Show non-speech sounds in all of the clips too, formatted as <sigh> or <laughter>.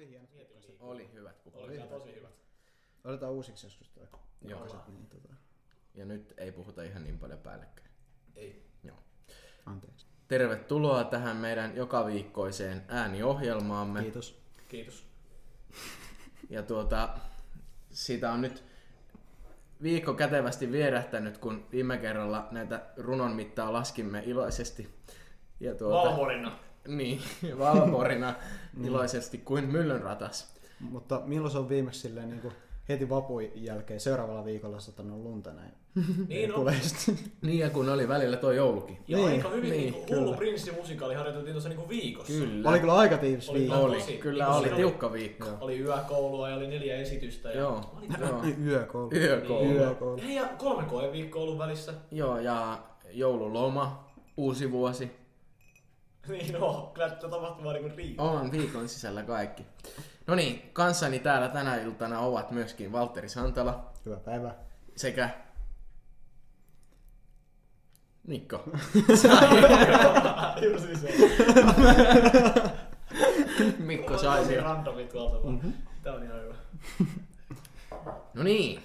Oli hieno. Oli hyvät kukkaset. Oli kyllä tosi hyvät. Otetaan uusiksi joskus toi. Joo. kukkaset, Niin, tota, Ja nyt ei puhuta ihan niin paljon päällekkäin. Ei. Joo. anteeksi. Tervetuloa tähän meidän joka viikkoiseen ääniohjelmaamme. Kiitos. Kiitos. <laughs> Ja tuota, siitä on nyt viikko kätevästi vierähtänyt, kun viime kerralla näitä runon mittaa laskimme iloisesti. Ja tuota, Valvorina. Niin, valporina <laughs> iloisesti kuin myllyn ratas. Mutta milloin se on viimeksi silleen niin kuin heti vapun jälkeen seuraavalla viikolla satanut lunta näin? <laughs> Niin on. Sitten. <laughs> Niin ja kun oli välillä tuo joulukin. Ja Niin, aika hyvin niin, niin, hullu prinssi-musikaali harjoiteltiin tuossa niinku viikossa. Kyllä. Oli kyllä aika tiivis Oli viikko. Oli, Tosi. kyllä Niin, oli oli- tiukka viikko. Joo. Oli yökoulua ja oli neljä esitystä. Ja Joo, Oli joo. Yökoulu. Yökoulu. Niin. Yökoulu. Hei, ja kolme koeviikkoa ollut välissä. Joo, ja joululoma, uusi vuosi. <laughs> Niin no, kyllä tätä tapahtumaa niinku riittää. On viikon sisällä kaikki. No niin, kanssani täällä tänä iltana ovat myöskin Valtteri Santala Hyvää päivää. sekä <laughs> <laughs> Mikko. Juuri se. Mikko saisi. Tosi randomi tuolta vaan. Tää on ihan hyvä. No niin.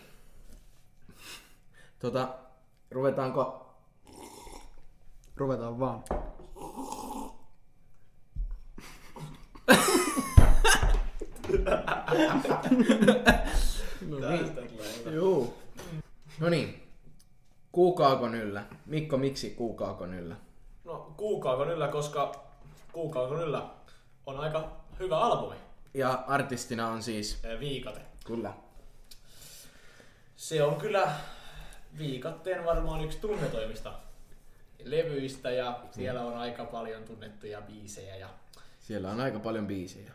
Tota, ruvetaanko... Ruvetaan vaan. No Tästä tulee hyvä. Juu. No niin. Kuukaakon yllä. Mikko, miksi kuukaakon yllä? No, kuukaakon yllä, koska kuukaakon yllä on aika hyvä albumi. Ja artistina on siis... Viikate. Kyllä. Se on kyllä Viikatteen varmaan yksi tunnetoimista levyistä ja siellä on aika paljon tunnettuja biisejä ja Siellä on aika paljon biisejä.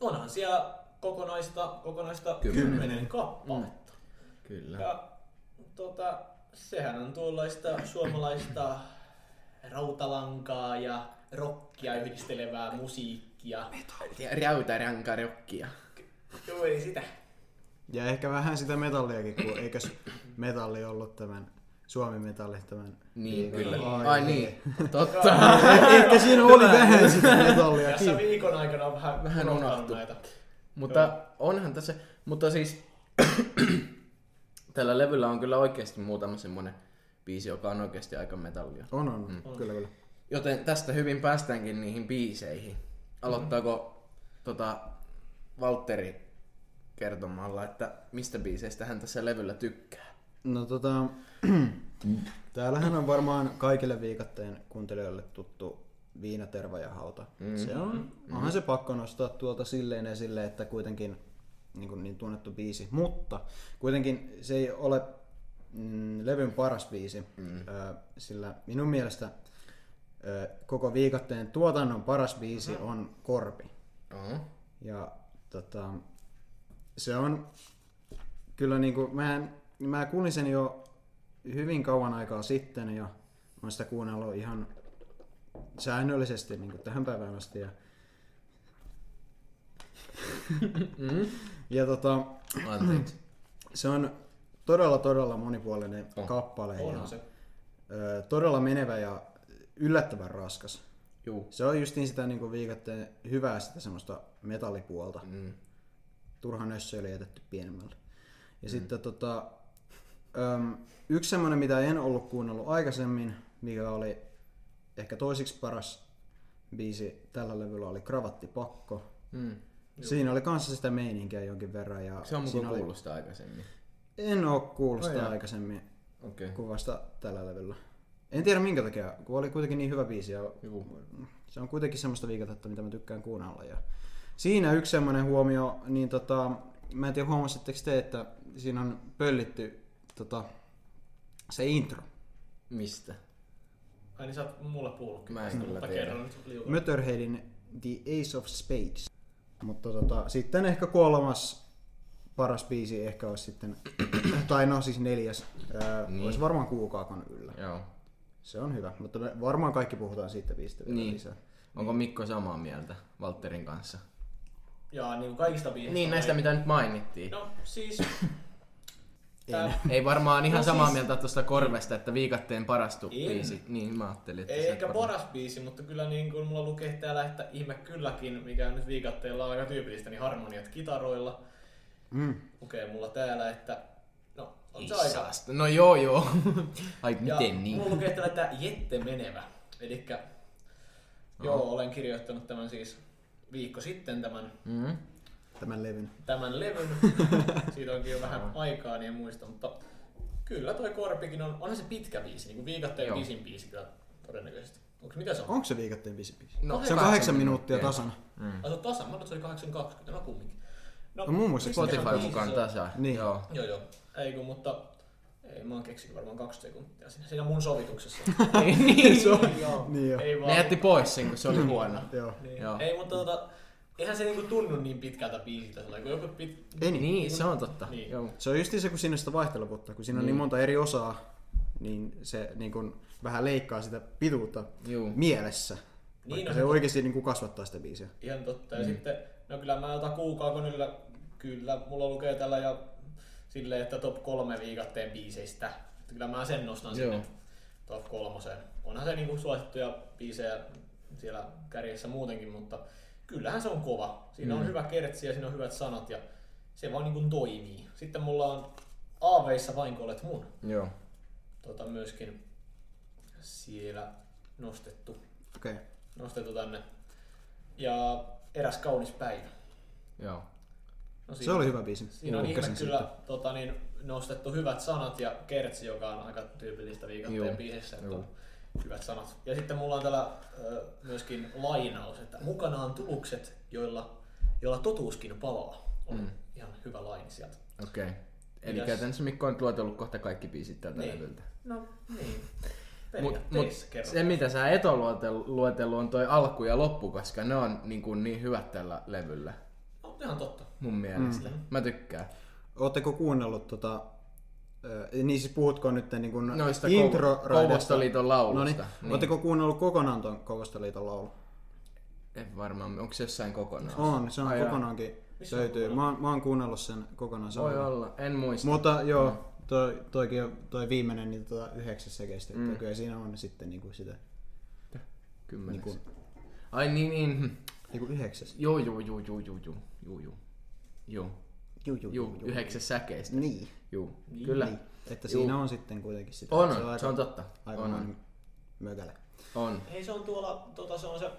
onhan siellä kokonaista, kokonaista Kymmenen. kymmenen kappaletta. Kyllä. Ja tota, sehän on tuollaista suomalaista rautalankaa ja rockia yhdistelevää musiikkia. Ränkä rokkia. Joo, ei sitä. Ja ehkä vähän sitä metalliakin, kun eikös metalli ollut tämän Suomi metalli tämän Niin, viikon kyllä. aihe. Ai niin, <laughs> totta. Ehkä siinä oli vähän sitä Tässä metalliakin. viikon aikana on vähän, Vähän unohtui. näitä. Mutta onhan tässä, mutta siis <clears throat> tällä levyllä on kyllä oikeasti muutama semmonen biisi, joka on oikeasti aika metallia. On, on. Mm. Kyllä, kyllä. Joten tästä hyvin päästäänkin niihin biiseihin. Aloittaako tota, Valtteri kertomalla, että mistä biiseistä hän tässä levyllä tykkää? No tota, <clears throat> täällähän on varmaan kaikille viikatteen kuuntelijoille tuttu Viina, Terva ja Hauta. Mm. Se on, onhan se pakko nostaa tuolta silleen esille, että kuitenkin niin, kuin niin tunnettu biisi, mutta kuitenkin se ei ole mm, levyn paras biisi, mm. ö, sillä minun mielestä ö, koko viikatteen tuotannon paras biisi on Korpi. Oho. Ja tota, se on kyllä niinku, mä, en- mä kuulin sen jo hyvin kauan aikaa sitten ja mä sitä kuunnellut ihan säännöllisesti niin tähän päivään asti. Ja, ja tota, Anteeksi. se on todella todella monipuolinen On. kappale ja se. ö, todella menevä ja yllättävän raskas. Juu. Se on justiin sitä niin viikatteen hyvää sitä semmoista metallipuolta. Mm. turha nössö oli jätetty pienemmälle. Ja mm. sitten tota, öm, yksi semmoinen, mitä en ollut kuunnellut aikaisemmin, mikä oli ehkä toisiksi paras biisi tällä levyllä, oli Kravattipakko. Mm. Siinä oli kanssa sitä meininkiä jonkin verran. Ja Se on mukaan siinä oli, kuullut sitä aikaisemmin. En oo kuullut sitä jaa. aikaisemmin. Okay. kuin vasta tällä levyllä. En tiedä minkä takia, kun oli kuitenkin niin hyvä biisi ja Juu. se on kuitenkin semmoista viikatetta, mitä mä tykkään kuunnella. Ja siinä yksi semmoinen huomio, niin tota, mä en tiedä huomasitteko te, että siinä on pöllitty tota, se intro. Mistä? Ai niin sä oot mulle puhunut. Mä en kyllä Mutta tiedä. liukan. Motorheadin The Ace of Spades. Mutta tota, sitten ehkä kolmas paras biisi ehkä olisi sitten, <clears throat> tai no siis neljäs, ää, Niin. olisi varmaan Kuukaakon yllä. Joo. Se on hyvä, mutta me varmaan kaikki puhutaan siitä biisistä vielä Niin. lisää. Onko Mikko samaa mieltä Valtterin kanssa? Ja niin kuin kaikista biisistä. Niin, näistä mitä nyt mainittiin. No siis, <clears throat> Tää, Ei varmaan ihan No samaa siis- mieltä tuosta korvesta, että viikatteen parastu En. biisi. Niin mä ajattelin, että ei se ehkä paras. paras biisi, mutta kyllä niin kuin mulla lukee täällä, että ihme kylläkin, mikä nyt viikatteella on aika tyypillistä, niin harmoniat kitaroilla. Mm. Lukee mulla täällä, että no on se aika. No joo joo. <laughs> Ai Ja miten niin? mulla lukee täällä, että Jette menevä. Elikkä joo, olen kirjoittanut tämän siis viikko sitten tämän, Mm. Tämän levyn. tämän levyn. <laughs> Siitä onkin jo vähän aikaa, niin en muista, mutta kyllä toi Korpikin on, onhan se pitkä biisi, niin kuin viikatteen Joo. pisin biisi kyllä todennäköisesti. Onko mitä se on? Onko se viikatteen biisi biisi? No, Se on kahdeksan minuuttia tasana. Mm. Ai se on tasan, mä se oli 820, no kumminkin. No muun muassa Spotify mukaan se on? tasa. Niin. Joo. Joo joo, ei kun, mutta ei, mä oon keksinyt varmaan kaksi sekuntia siinä, siinä mun sovituksessa. <laughs> niin se on. Joo. Niin joo. Ei vaan. Ne jätti pois sen, kun se oli huono. Joo. Niin. Joo. Ei, mutta tota, eihän se niinku tunnu niin pitkältä biisiltä, sellainen, kun joku pit... Ei niin. Niin, se on totta. Niin. Joo. Se on just se, kun siinä on sitä vaihteluvuutta. Kun siinä on niin Niin. monta eri osaa, niin se niin kun vähän leikkaa sitä pituutta Juu. mielessä. Niin, no se se- oikeasti niin kuin kasvattaa sitä biisiä. Ihan totta. Ja sitten, no kyllä mä otan kuukaukonilla, kyllä mulla lukee tällä ja silleen, että top kolme viikatteen biiseistä. Että kyllä mä sen nostan Joo. sinne top kolmoseen. Onhan se niinku suosittuja biisejä siellä kärjessä muutenkin, mutta kyllähän se on kova. Siinä on Mm. hyvä kertsi ja siinä on hyvät sanat ja se vaan niinku toimii. Sitten mulla on Aaveissa vain kun olet mun. Joo. Tota, myöskin siellä nostettu, Okei. Okay. nostettu tänne. Ja eräs kaunis päivä. Joo. No, Se oli hyvä biisi. Siinä on ihme kyllä siitä. tota, niin, nostettu hyvät sanat ja kertsi, joka on aika tyypillistä viikatteen biisissä, on hyvät sanat. Ja sitten mulla on täällä myöskin lainaus, että mukana on tulukset, joilla, joilla totuuskin palaa. On Mm. ihan hyvä laini sieltä. Okei. Okay. Eli Mitäs? käytännössä Mikko on luetellut kohta kaikki biisit tältä Niin. levyltä. No niin. Mut, mut se mitä sä et ole luetellut on toi alku ja loppu, koska ne on niin, kuin niin hyvät tällä levyllä. No, ihan totta. Mun mielestä. Mm. Mä tykkään. Ootteko kuunnellut tota... Niin siis puhutko nyt niin kuin Noista intro Kouvo- Kouvostoliiton laulusta. No niin. Niin. Ootteko kuunnellut kokonaan ton Kouvostoliiton laulu? En varmaan, onko se jossain kokonaan? On, se on Ai kokonaankin Missä on löytyy. kokonaan? Mä, oon- mä oon kuunnellut sen kokonaan. Se Voi hyvä. olla, en muista. Mutta joo, toi, toikin, on- toi viimeinen, niin tota yhdeksäs sekeistä. Mm. Mm. Kyllä siinä on sitten niinku sitä, Kymmenes. niinku, Ai niin, niin. niinku yhdeksäs. Joo, joo, joo, joo, joo, joo, joo, joo. Joo, Juu, juu, joo, yhdeksäs säkeistä. Niin. Joo, kyllä. Niin. Että Juu. siinä on sitten kuitenkin sitä. On, se on, se on totta. Aika On, mökälä. On. Ei se on tuolla, tota, se on se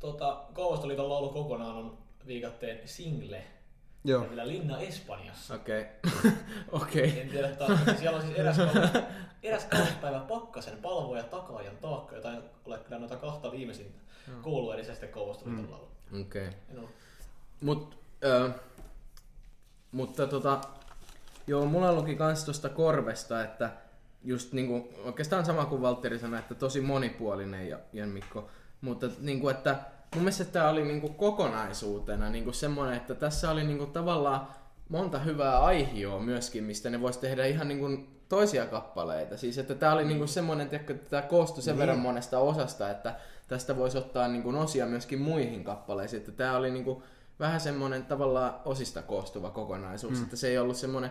tota, Kouvostoliiton laulu kokonaan on viikatteen single. Joo. Ja vielä Linna Espanjassa. Okei. <laughs> Okei. En tiedä, että siellä on siis eräs, kaunis, <laughs> eräs päivä pakkasen palvoja takaajan taakka, jota en ole kyllä noita kahta viimeisintä kuullut edes sitten Kouvostoliiton laulu. Okei. En ole. Mut, ö, mutta tota, joo, mulla luki kans tosta korvesta, että just niinku, oikeastaan sama kuin Valtteri sanoi, että tosi monipuolinen ja, ja Mikko, mutta niinku, että mun mielestä tää oli niinku kokonaisuutena niinku semmonen, että tässä oli niinku tavallaan monta hyvää aihioa myöskin, mistä ne vois tehdä ihan niinku toisia kappaleita. Siis että tää oli niinku tiedätkö, että tää koostui sen Niin. verran monesta osasta, että tästä voisi ottaa niinku osia myöskin muihin kappaleisiin. Että tää oli niinku vähän semmonen tavallaan osista koostuva kokonaisuus, mm. että se ei ollut semmonen,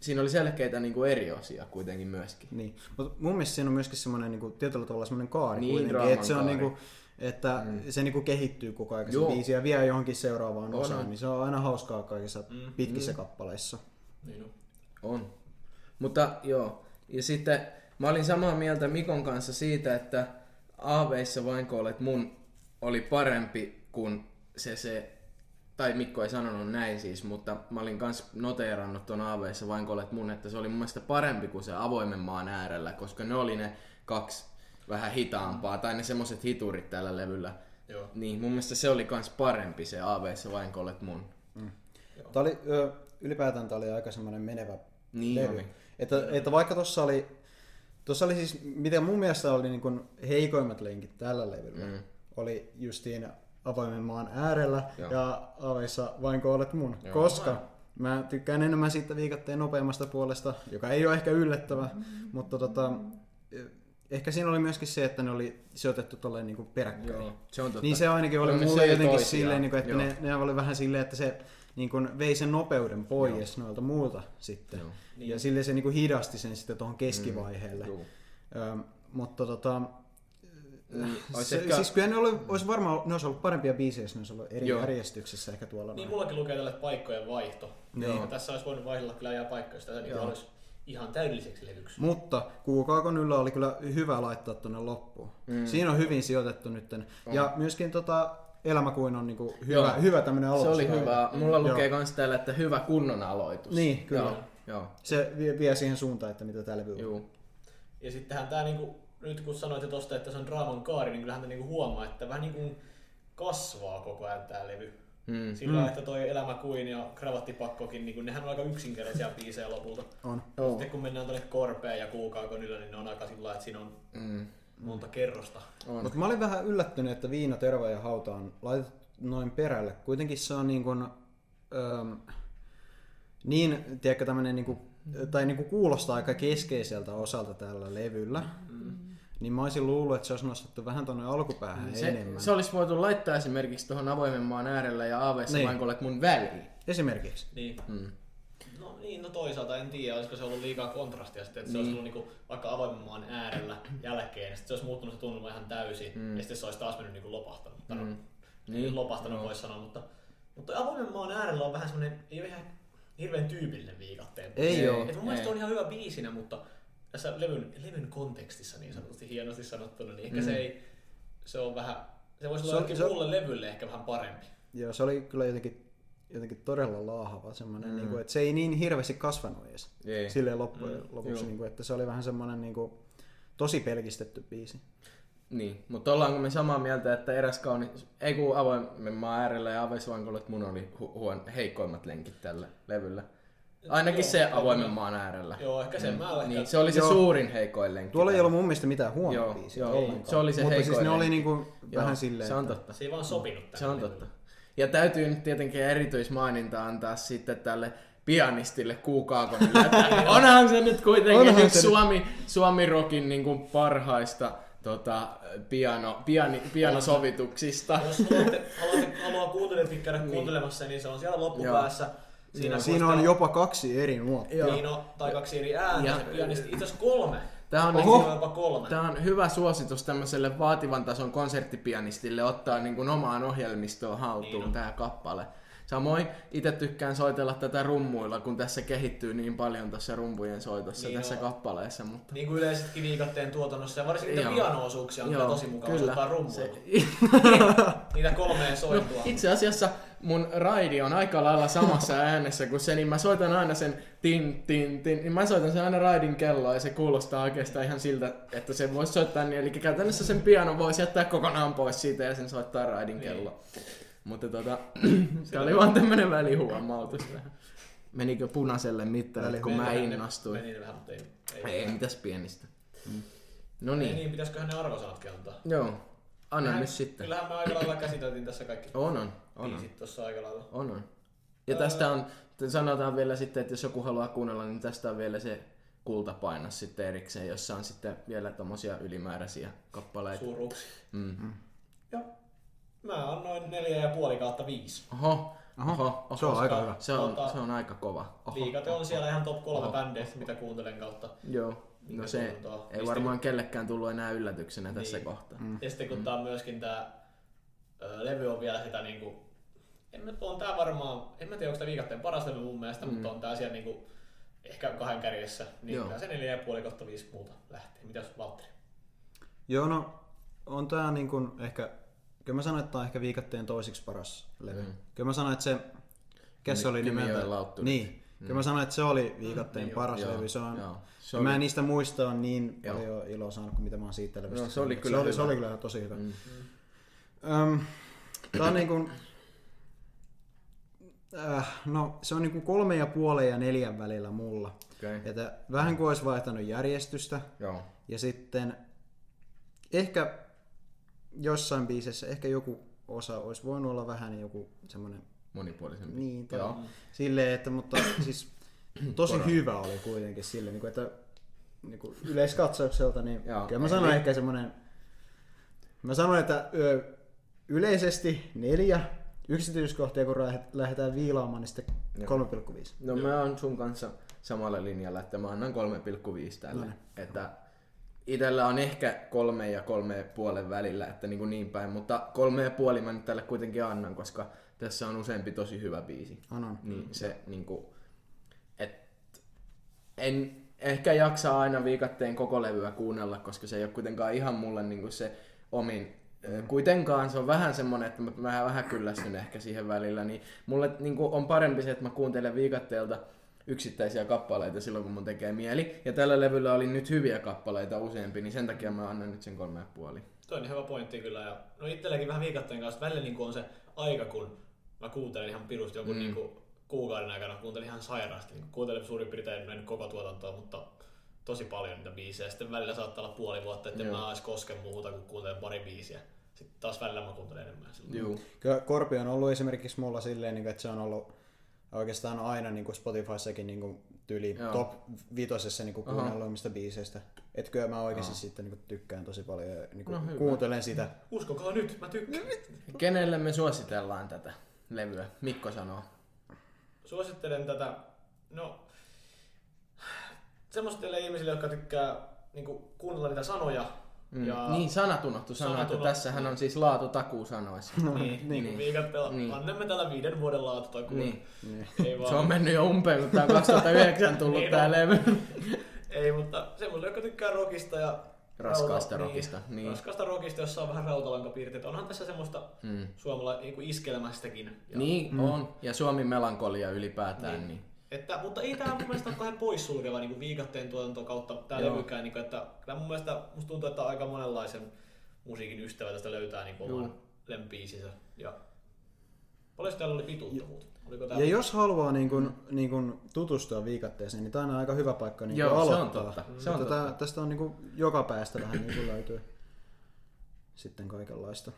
siinä oli selkeitä niinku eri osia kuitenkin myöskin. Niin. Mutta mun mielestä siinä on myöskin semmoinen niinku, tietyllä tavalla semmoinen kaari Niin, kuitenkin, että se on kaari. niinku, että mm. se niinku kehittyy koko ajan se biisi ja vie johonkin seuraavaan On, osaan, on. niin se on aina hauskaa kaikissa Mm. mm. pitkissä mm. kappaleissa. Niin on. On. Mutta joo, ja sitten mä olin samaa mieltä Mikon kanssa siitä, että Aaveissa vain kun olet mun oli parempi kuin se se, tai Mikko ei sanonut näin siis, mutta mä olin kans noteerannut ton Aaveissa vain kun olet mun, että se oli mun mielestä parempi kuin se avoimen maan äärellä, koska ne oli ne kaksi vähän hitaampaa, tai ne semmoset hiturit tällä levyllä. Joo. Niin mun mielestä se oli kans parempi se Aaveissa vain kun olet mun. Tämä oli, ö, ylipäätään tämä oli aika semmoinen menevä Niin levy. oli. Että, että vaikka tuossa oli, tuossa oli siis, mitä mun mielestä oli niin heikoimmat lenkit tällä levyllä, Mm. mm. oli justiin avoimen maan äärellä Joo. ja aveissa vain kun olet mun. Joo. Koska mä tykkään enemmän siitä viikatteen nopeammasta puolesta, joka ei ole ehkä yllättävä, mutta tota, ehkä siinä oli myöskin se, että ne oli sijoitettu tolleen niinku peräkkäin. Joo, se on totta. Niin se ainakin oli Joo, ne mulle jotenkin toisiaan. silleen, niin kuin, että Joo. ne, ne oli vähän silleen, että se niin kuin vei sen nopeuden pois noilta muulta sitten. Joo. Niin. Ja silleen se niin kuin hidasti sen sitten tuohon keskivaiheelle. Joo. Ö, mutta tota, Niin, ois se, ehkä- siis kyllä ne oli, olisi varmaan, ne olisi ollut parempia biisejä, jos ne olisi ollut eri Joo. järjestyksessä ehkä tuolla. Niin noin. mullakin lukee tälle paikkojen vaihto. Niin. Ja tässä olisi voinut vaihdella kyllä ajaa paikkoja, niin Joo. olisi ihan täydelliseksi levyksi. Mutta Kuukaakon yllä oli kyllä hyvä laittaa tuonne loppuun. Mm. Siinä on hyvin sijoitettu nytten. Ja myöskin tota, Elämä kuin on niinku hyvä, Joo. hyvä tämmönen Se aloitus. oli hyvä. Mulla lukee Joo. kans täällä, että hyvä kunnon aloitus. Niin, kyllä. Joo. Joo. Se vie, vie siihen suuntaan, että mitä tää levy on. Joo. Ja sittenhän tää niinku, nyt kun sanoitte tosta, että se on draaman kaari, niin kyllähän te niinku huomaa, että vähän niinku kasvaa koko ajan tää levy. Mm. Sillä mm. että toi Elämä kuin ja Kravattipakkokin, niin nehän on aika yksinkertaisia biisejä lopulta. On. Joo. Sitten kun mennään tonne Korpeen ja Kuukaakonilla, niin ne on aika sillä lailla, että siinä on Mm. monta kerrosta. On. Mutta mä olin vähän yllättynyt, että Viina, Terva ja Hauta on laitettu noin perälle. Kuitenkin se on niin kuin, öm, niin, tiedätkö, tämmönen niin kuin, tai niin kuin kuulostaa aika keskeiseltä osalta tällä levyllä. Niin mä olisin luullut, että se olisi nostettu vähän tonne alkupäähän Se, enemmän. se olisi voitu laittaa esimerkiksi tuohon avoimen maan äärellä ja aaveissa Niin. niin. mun väliin. Esimerkiksi. Niin. Mm. No niin, no toisaalta en tiedä, olisiko se ollut liikaa kontrastia sitten, että se olisi Niin. ollut niinku vaikka avoimen maan äärellä jälkeen, ja sitten se olisi muuttunut se tunnelma ihan täysin, Mm. ja sitten se olisi taas mennyt niinku lopahtanut. Mm. Mm. Niin. Niin. Lopahtanut voisi sanoa, mutta, mutta avoimen maan äärellä on vähän semmoinen, ei ole ihan hirveän tyypillinen viikatteen. Ei Ei. oo. Et mun mielestä on ihan hyvä biisinä, mutta tässä levyn, levyn kontekstissa niin sanotusti hienosti sanottuna, niin ehkä Mm. se ei, se on vähän, se voisi Se olla se muulle levylle ehkä vähän parempi. Joo, se oli kyllä jotenkin, jotenkin todella laahava semmoinen, Mm. niin kuin, että se ei niin hirveästi kasvanut edes. Ei. Silleen loppujen Mm, lopuksi, joo. niin kuin, että se oli vähän semmoinen niin kuin, tosi pelkistetty biisi. Niin, mutta ollaanko me samaa mieltä, että eräs kaunis, ei kun avoimen maan äärellä ja aveisvankolet mun oli hu- huon heikoimmat lenkit tällä levyllä. Ainakin Joo, se joo, avoimen joo. maan äärellä. Joo, ehkä sen mä ehkä... Niin, se oli se Joo. suurin heikoin lenkki. Tuolla ei ollut mun mielestä mitään huonoa Joo, biisiä joo, ollenkaan. se oli se Mutta siis ne oli niinku Joo, vähän silleen, Se on totta. Se ei vaan sopinut tähän Se on totta. Ja täytyy nyt tietenkin erityismaininta antaa sitten tälle pianistille Kuukaakonille, <laughs> että onhan se nyt kuitenkin Onhan yksi se nyt. Suomi, Suomi Rockin niin kuin parhaista tota, piano, piani, pianosovituksista. Jos haluatte, haluatte, haluaa kuuntelijat käydä kuuntelemassa, niin se on siellä loppupäässä. Siinä, Siinä on jopa kaksi eri nuottia. Joo. Niin on, tai kaksi eri ääntä, Ja- pianisti. Itse asiassa kolme. Tämä on, Oho. niinku, jopa kolme. tämä on hyvä suositus tämmöiselle vaativan tason konserttipianistille ottaa niin kuin omaan ohjelmistoon haltuun Niin tämä kappale. Samoin itse tykkään soitella tätä rummuilla, kun tässä kehittyy niin paljon tässä rumpujen soitossa Niin tässä on. kappaleessa. Mutta... Niin kuin yleensäkin viikatteen tuotannossa, ja varsinkin niitä Joo. piano-osuuksia on kyllä tosi mukava soittaa rummuilla. Se, <laughs> Niitä kolmea no, soittua. itse asiassa mun raidi on aika lailla samassa <laughs> äänessä kuin se, niin mä soitan aina sen tin, tin, tin, niin mä soitan sen aina raidin kelloa ja se kuulostaa oikeastaan ihan siltä, että se voisi soittaa niin, eli käytännössä sen piano voisi jättää kokonaan pois siitä ja sen soittaa raidin Niin. kello. Mutta tota, <clears throat> se oli vaan tämmönen välihuomautus tähän. Menikö punaiselle mittarille, kun mä innostuin? Meni vähän, mutta ei. Ei, mitäs pienistä. No Ei niin, niin, pitäisiköhän ne arvosanatkin antaa? joo. Anna Mehän- nyt sitten. Kyllähän me aika lailla käsiteltiin tässä kaikki On, on. On, on. biisit tuossa aika lailla. On, on. Ja tästä on, sanotaan vielä sitten, että jos joku haluaa kuunnella, niin tästä on vielä se kultapainos sitten erikseen, jossa on sitten vielä tommosia ylimääräisiä kappaleita. Suuruksi. Mm. Joo. Mä annoin neljä ja puoli kautta viisi. Oho, Oho, oho, oho, se on aika hyvä. Se on, Tota, se on aika kova. Oho, Viikate on siellä ihan top kolme Oho. bändeistä, mitä kuuntelen kautta. Joo, no se tuotantoa. ei Mistä- varmaan kellekään tullut enää yllätyksenä tässä Niin. kohtaa. Mm. Ja sitten kun tää on myöskin tää ö, levy on vielä sitä niinku, en mä, on tää varmaan, en mä tiedä onko tää viikatteen paras levy mun mielestä, mm. mutta on tää siellä niinku ehkä kahden kärjessä, niin Joo. se neljä ja puoli kautta viisi muuta lähtee. Mitäs Valtteri? Joo, no on tää niin kuin ehkä, kyllä mä sanoin, että tää on ehkä viikatteen toisiksi paras levy. Mm. Kyllä mä sanoin, että se, Kymi- oli nimeltä? lautturit. Niin, kyllä mä sanoin, että se oli viikatteen Niin, paras joo, levy. Se on, joo. Se oli- mä en niistä muista on niin Joo. paljon iloa saanut kuin mitä mä oon siitä levystä. Joo, se oli kyllä se oli, se oli kyllä tosi hyvä. Mm. Öm, tää on niin kuin, äh, no se on niin kuin kolme ja puolen ja neljän välillä mulla. Okei. Että vähän kuin olisi vaihtanut järjestystä Joo. ja sitten ehkä jossain biisessä ehkä joku osa olisi voinut olla vähän joku semmoinen Monipuolisempi. niin, tai Joo. silleen, että mutta <clears throat> siis tosi hyvä oli kuitenkin silleen, niin kuin, että niinku yleiskatsaukselta, niin Joo, kyllä mä sanon eli- ehkä semmonen... Mä sanon, että yleisesti neljä yksityiskohtia, kun lähdetään viilaamaan, niin sitten 3,5. No mä oon sun kanssa samalla linjalla, että mä annan 3,5 tälle. No niin. Että itellä on ehkä kolme ja kolme ja puolen välillä, että niin, kuin niin päin, mutta kolme ja puoli mä nyt tälle kuitenkin annan, koska tässä on useampi tosi hyvä biisi. Anon. Niin se niinku, et, en ehkä jaksa aina viikatteen koko levyä kuunnella, koska se ei ole kuitenkaan ihan mulle niinku se omin Kuitenkaan se on vähän semmonen, että mä vähän, vähän kyllästyn ehkä siihen välillä, niin mulle niinku on parempi se, että mä kuuntelen viikatteelta yksittäisiä kappaleita silloin, kun mun tekee mieli. Ja tällä levyllä oli nyt hyviä kappaleita useampi, niin sen takia mä annan nyt sen kolme ja puoli. Toi on hyvä pointti kyllä. Ja, no itselläkin vähän viikatteen kanssa. Välillä niin on se aika, kun mä kuuntelen ihan pirusti jonkun Mm. niin kuin, kuukauden aikana. Kuuntelin ihan sairaasti. Niin kuuntelen suurin piirtein mennyt koko tuotantoa, mutta tosi paljon niitä biisejä. Sitten välillä saattaa olla puoli vuotta, että en Joo. mä edes koske muuta, kun kuuntelen pari biisiä. Sitten taas välillä mä kuuntelen enemmän. silloin. Juu. Kyllä Korpi on ollut esimerkiksi mulla silleen, niin että se on ollut oikeastaan aina niin kuin Spotifyssakin niin kuin tyyli Joo. top vitosessa niin kuin Aha. kuunnelluimmista biiseistä. Että kyllä mä oikeasti Joo. sitten niin kuin tykkään tosi paljon ja niin No hyvä. kuuntelen sitä. Uskokaa nyt, mä tykkään. Kenelle me suositellaan tätä levyä? Mikko sanoo. Suosittelen tätä, no, semmoisille ihmisille, jotka tykkää niin kuin, kuunnella niitä sanoja. Mm. Ja Niin, sanat unohtu sanoa, Sanat että tässähän on siis laatu takuu sanoissa. No, niin, niin. niin, niin. viikatteella. Niin. Niin. Annemme tällä viiden vuoden laatutakuun. Niin. Niin. Ei vaan. Se on mennyt jo umpeen, kun tää on 2009 tullut Niin on. levy. Ei, mutta semmoinen, joka tykkää rockista ja... Raskaasta rauta- rockista, niin. Raskaasta rockista, jossa on vähän rautalankapiirteitä. Onhan tässä semmoista Mm. suomala niin iskelmästäkin. Ja, Niin mm. on, ja Suomi melankolia ylipäätään. Niin. Niin. Että, mutta ei tämä mun mielestä ole kauhean poissulkeva niin viikatteen tuotanto kautta tämä levykään. Niin kuin, että, kyllä mun mielestä musta tuntuu, että aika monenlaisen musiikin ystävä tästä löytää niin kuin, oman lempiisinsä. Ja paljon täällä oli pituutta muuta? Oliko tää... Ja jos haluaa niin kuin, niin kuin tutustua viikatteeseen, niin tämä on aika hyvä paikka niin Joo, kuin se on aloittaa. totta, se on totta. Tästä on niin kuin joka päästä vähän niin kuin löytyy sitten kaikenlaista.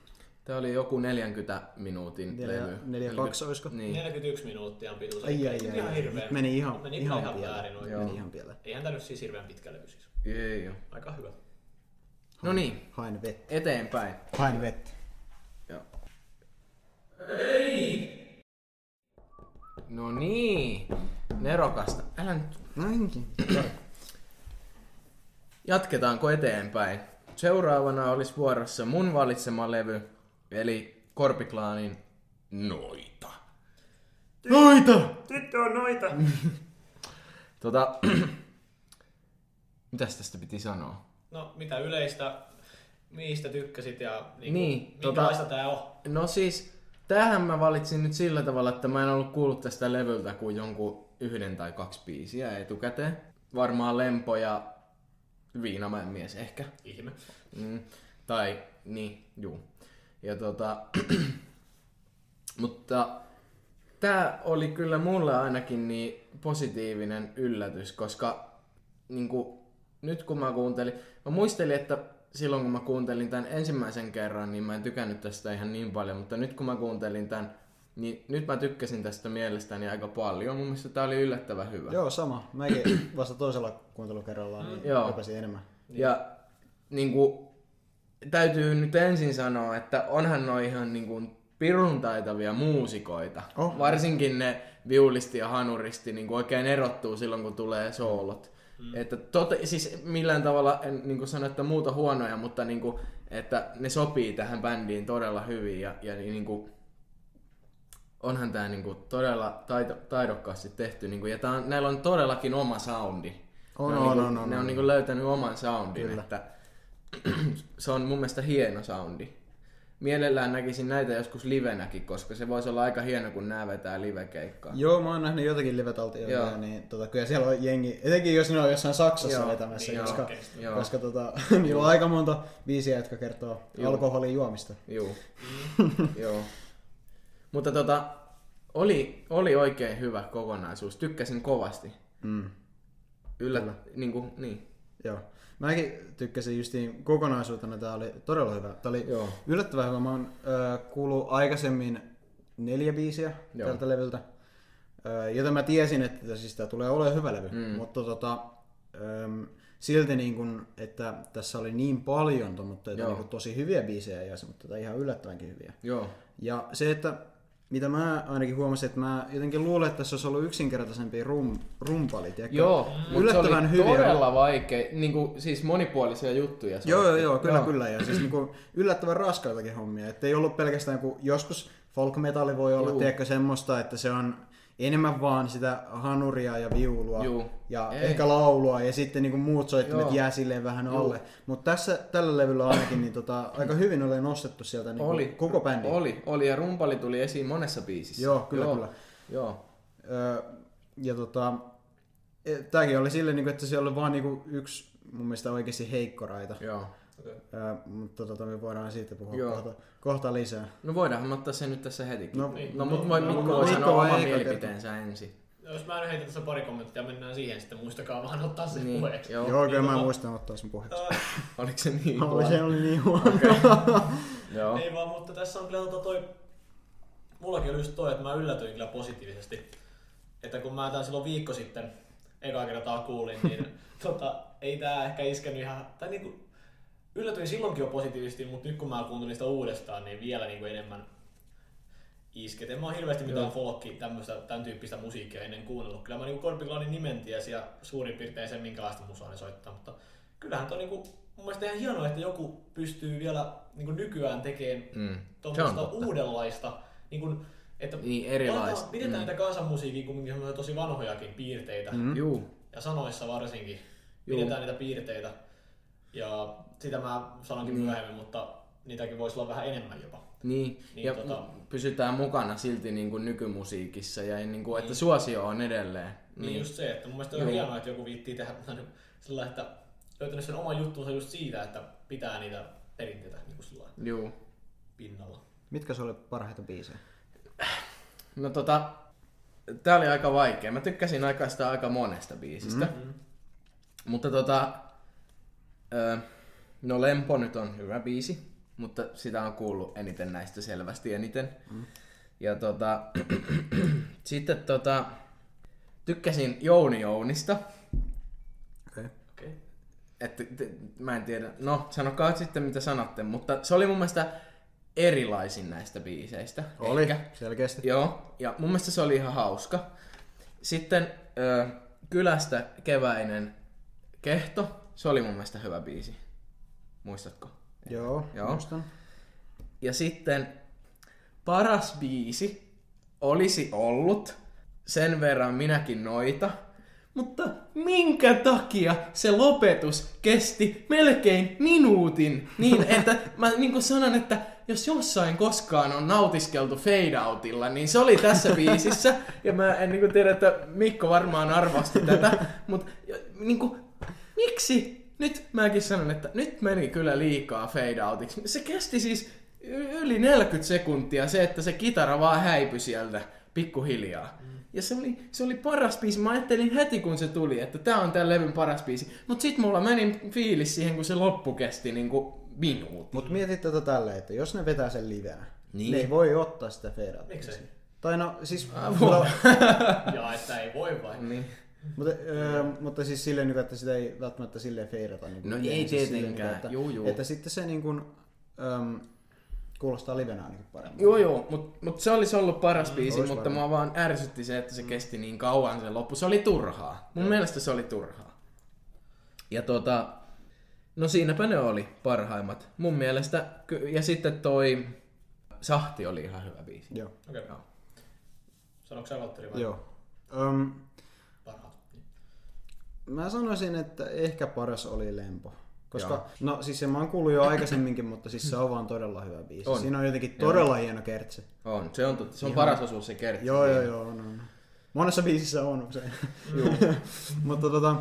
Tää oli joku 40 minuutin Neljä- levy. neljä kaksi olisiko? Niin. 41 minuuttia on pituus. Ai, ai, Ei ai, ihan hirveä. Meni ihan, Meni ihan, ihan pieleen. väärin oikein. Meni ihan pieleen. Eihän tää nyt siis hirveän pitkä levy siis. Ei joo. Aika hyvä. No niin, Hain vettä. eteenpäin. Hain vettä. Joo. No niin, nerokasta. Älä nyt Näinkin. Jatketaanko eteenpäin? Seuraavana olisi vuorossa mun valitsema levy, eli Korpiklaanin Noita. Noita! Tyttö on noita! <laughs> Tota, <clears throat> mitäs tästä piti sanoa? No, mitä yleistä, mistä tykkäsit ja niin Niin, kuin, tota- minkälaista tää on? No siis, tähän mä valitsin nyt sillä tavalla, että mä en ollut kuullut tästä levyltä kuin jonkun yhden tai kaksi biisiä etukäteen. Varmaan Lempo ja Viinamäen mies ehkä. Ihme. Mm, tai, niin, juu. Ja tota, <clears throat> mutta tää oli kyllä mulle ainakin niin positiivinen yllätys, koska niin kuin, nyt kun mä kuuntelin, mä muistelin, että silloin kun mä kuuntelin tämän ensimmäisen kerran, niin mä en tykännyt tästä ihan niin paljon, mutta nyt kun mä kuuntelin tämän, niin nyt mä tykkäsin tästä mielestäni aika paljon. Mun mielestä tää oli yllättävän hyvä. Joo, sama. Mäkin vasta toisella kuuntelukerralla niin Joo. rupesin enemmän. Ja niin kuin, täytyy nyt ensin sanoa, että onhan ne ihan niin kuin, pirun taitavia muusikoita. Oh. Varsinkin ne viulisti ja hanuristi niin kuin oikein erottuu silloin, kun tulee soolot. Mm. Että tot, siis millään tavalla en niin kuin sano, että muuta huonoja, mutta niin kuin, että ne sopii tähän bändiin todella hyvin ja, ja niin kuin, onhan tämä niinku todella taito, taidokkaasti tehty. Niinku, ja tää on, näillä on todellakin oma soundi. On, ne on, niinku, on, on, ne on on. niinku löytänyt oman soundin, Kyllä. että <clears throat> se on mun mielestä hieno soundi. Mielellään näkisin näitä joskus livenäkin, koska se voisi olla aika hieno, kun nää vetää livekeikkaa. Joo, mä oon nähnyt jotakin live Joo. niin tota, kyllä siellä on jengi, etenkin jos ne on jossain Saksassa Joo, vetämässä, niin koska. Joo. koska tota, <laughs> niillä on aika monta biisiä, jotka kertoo Joo. alkoholin juomista. Juu. <laughs> Joo. Mutta tota, oli, oli oikein hyvä kokonaisuus. Tykkäsin kovasti. Mm. Yllä, niin, kuin, niin. Joo. Mäkin tykkäsin justiin kokonaisuutena, tää oli todella hyvä. Tää oli Joo. yllättävän hyvä. Mä oon äh, kuullut aikaisemmin neljä biisiä Joo. tältä levyltä. Äh, joten mä tiesin, että siis tulee olemaan hyvä levy. Mm. Mutta tota, ähm, silti niin kuin, että tässä oli niin paljon Joo. niin tosi hyviä biisejä ja mutta ihan yllättävänkin hyviä. Joo. Ja se, että mitä mä ainakin huomasin, että mä jotenkin luulen, että tässä olisi ollut yksinkertaisempi rum, rumpali, tiedätkö? Joo, mutta Yllättävän se oli hyviä. todella vaikea, niin kuin, siis monipuolisia juttuja. Joo, joo, joo, kyllä, kyllä. Ja siis niinku yllättävän raskaitakin hommia. Että ei ollut pelkästään, kun joskus folk metalli voi olla, Juu. tiedätkö, semmoista, että se on enemmän vaan sitä hanuria ja viulua Juu. ja Ei. ehkä laulua ja sitten niinku muut soittimet Joo. jää silleen vähän Juu. alle. Mutta tässä tällä levyllä ainakin niin tota, aika hyvin oli nostettu sieltä niinku Oli. koko bändi. Oli, oli, ja rumpali tuli esiin monessa biisissä. Joo, kyllä, joo. kyllä. Joo. Öö, ja tota, e, tääkin oli silleen, niinku, että siellä oli vaan niinku yksi mun mielestä oikeasti heikkoraita. Joo. Öö, mutta tota, me voidaan siitä puhua Joo. kohta, kohta lisää. No voidaan me ottaa se nyt tässä hetikin. No, No, Niin. no mutta voi, No, Mikko no, voi sanoa oman mielipiteensä ensin. Jos mä nyt heitän tässä pari kommenttia ja mennään siihen, sitten muistakaa vaan ottaa se Niin, puheeksi. joo. Joo, kyllä mä tota- muistan ottaa sen puheeksi. Ää, <laughs> Oliko se niin? Oli, huono? se oli niin huono. <laughs> Joo. Ei vaan, mutta tässä on kyllä tota toi... Mullakin oli just toi, että mä yllätyin kyllä positiivisesti. Että kun mä tämän silloin viikko sitten ekaa kertaa kuulin, niin <laughs> tota, ei tää ehkä iskenyt ihan... Tai niinku, yllätyin silloinkin jo positiivisesti, mutta nyt kun mä kuuntelin sitä uudestaan, niin vielä niinku enemmän isket. En mä oon hirveästi mitään Joo. folkki, tämmöistä, tämän tyyppistä musiikkia ennen kuunnellut. Kyllä mä niinku Korpiklaanin nimen tiesin ja suurin piirtein sen, minkälaista musaa ne soittaa, mutta kyllähän toi niinku, mun mielestä ihan hienoa, että joku pystyy vielä niinku nykyään tekemään Mm. Tuommoista uudenlaista, niin kuin, että Niin, erilaista. pidetään, pidetään Mm. niitä kansanmusiikin kuitenkin tosi vanhojakin piirteitä, Mm. Ja sanoissa varsinkin, Juu. pidetään niitä piirteitä, ja sitä mä sanonkin Niin. myöhemmin, mutta niitäkin voisi olla vähän enemmän jopa. Niin, Niin, ja tota- pysytään mukana silti niin kuin nykymusiikissa ja niin kuin, että suosio on edelleen. Niin, niin just se, että mun mielestä on hienoa, että joku viittii tehdä <laughs> sillä että löytänyt sen oman juttunsa just siitä, että pitää niitä perinteitä niin kuin sillä lailla Juu. pinnalla. Mitkä se oli parhaita biisejä? No tota, tää oli aika vaikea. Mä tykkäsin aika sitä aika monesta biisistä. Mm. Mutta tota, ö, no Lempo nyt on hyvä biisi, mutta sitä on kuullut eniten näistä selvästi eniten. Mm. Ja tota, <clears throat> sitten tota, tykkäsin Jouni Jounista. Okay. Okei. Että, te, mä en tiedä, no sanokaa sitten mitä sanotte, mutta se oli mun mielestä erilaisin näistä biiseistä. Oli, Ehkä. selkeästi. Joo, ja mun mielestä se oli ihan hauska. Sitten ö, Kylästä keväinen kehto, se oli mun mielestä hyvä biisi. Muistatko? Joo, Joo. muistan. Ja sitten paras biisi olisi ollut, sen verran minäkin noita, mutta minkä takia se lopetus kesti melkein minuutin? Niin, <laughs> että mä niin sanon, että jos jossain koskaan on nautiskeltu fade outilla, niin se oli tässä biisissä. Ja mä en niin tiedä, että Mikko varmaan arvosti tätä, <laughs> mutta niin kuin, miksi? Nyt mäkin sanon, että nyt meni kyllä liikaa fade outiksi. Se kesti siis yli 40 sekuntia se, että se kitara vaan häipyi sieltä pikkuhiljaa. Ja se oli, se oli paras biisi. Mä ajattelin heti kun se tuli, että tää on tämän levyn paras biisi. Mut sit mulla meni fiilis siihen, kun se loppu kesti niinku minuutin. Mutta mietit tätä tälleen, että jos ne vetää sen livenä, Niin. ne ei voi ottaa sitä fade outia. Miksei? Tai no, siis... Ah, mutta, Ja että ei voi vai? Niin. Mutta, öö, mutta siis silleen, niin, että sitä ei välttämättä silleen feidata. Niin No ei silleen, tietenkään. että, Juu, juu. että sitten se niin kuin, öm, kuulostaa livenä ainakin paremmin. Joo joo, mutta mut se olisi ollut paras biisi, Ois mutta varmaan. mua vaan ärsytti se, että se kesti niin kauan se loppu. Se oli turhaa. Mun mielestä se oli turhaa. Ja tota, no siinäpä ne oli parhaimmat. Mun mielestä, ky- ja sitten toi Sahti oli ihan hyvä biisi. Joo. Okei. Joo. Sanoiko sä Valtteri vai? Joo. Niin. Mä sanoisin, että ehkä paras oli Lempo. Koska, Joo. no siis se mä oon kuullut jo aikaisemminkin, mutta siis se on vaan todella hyvä biisi. On. Siinä on jotenkin todella hieno kertse. On, se on, totta. se on paras osuus se kertsi. Joo, joo, joo, on, on. Monessa biisissä on usein. <laughs> Mutta tota,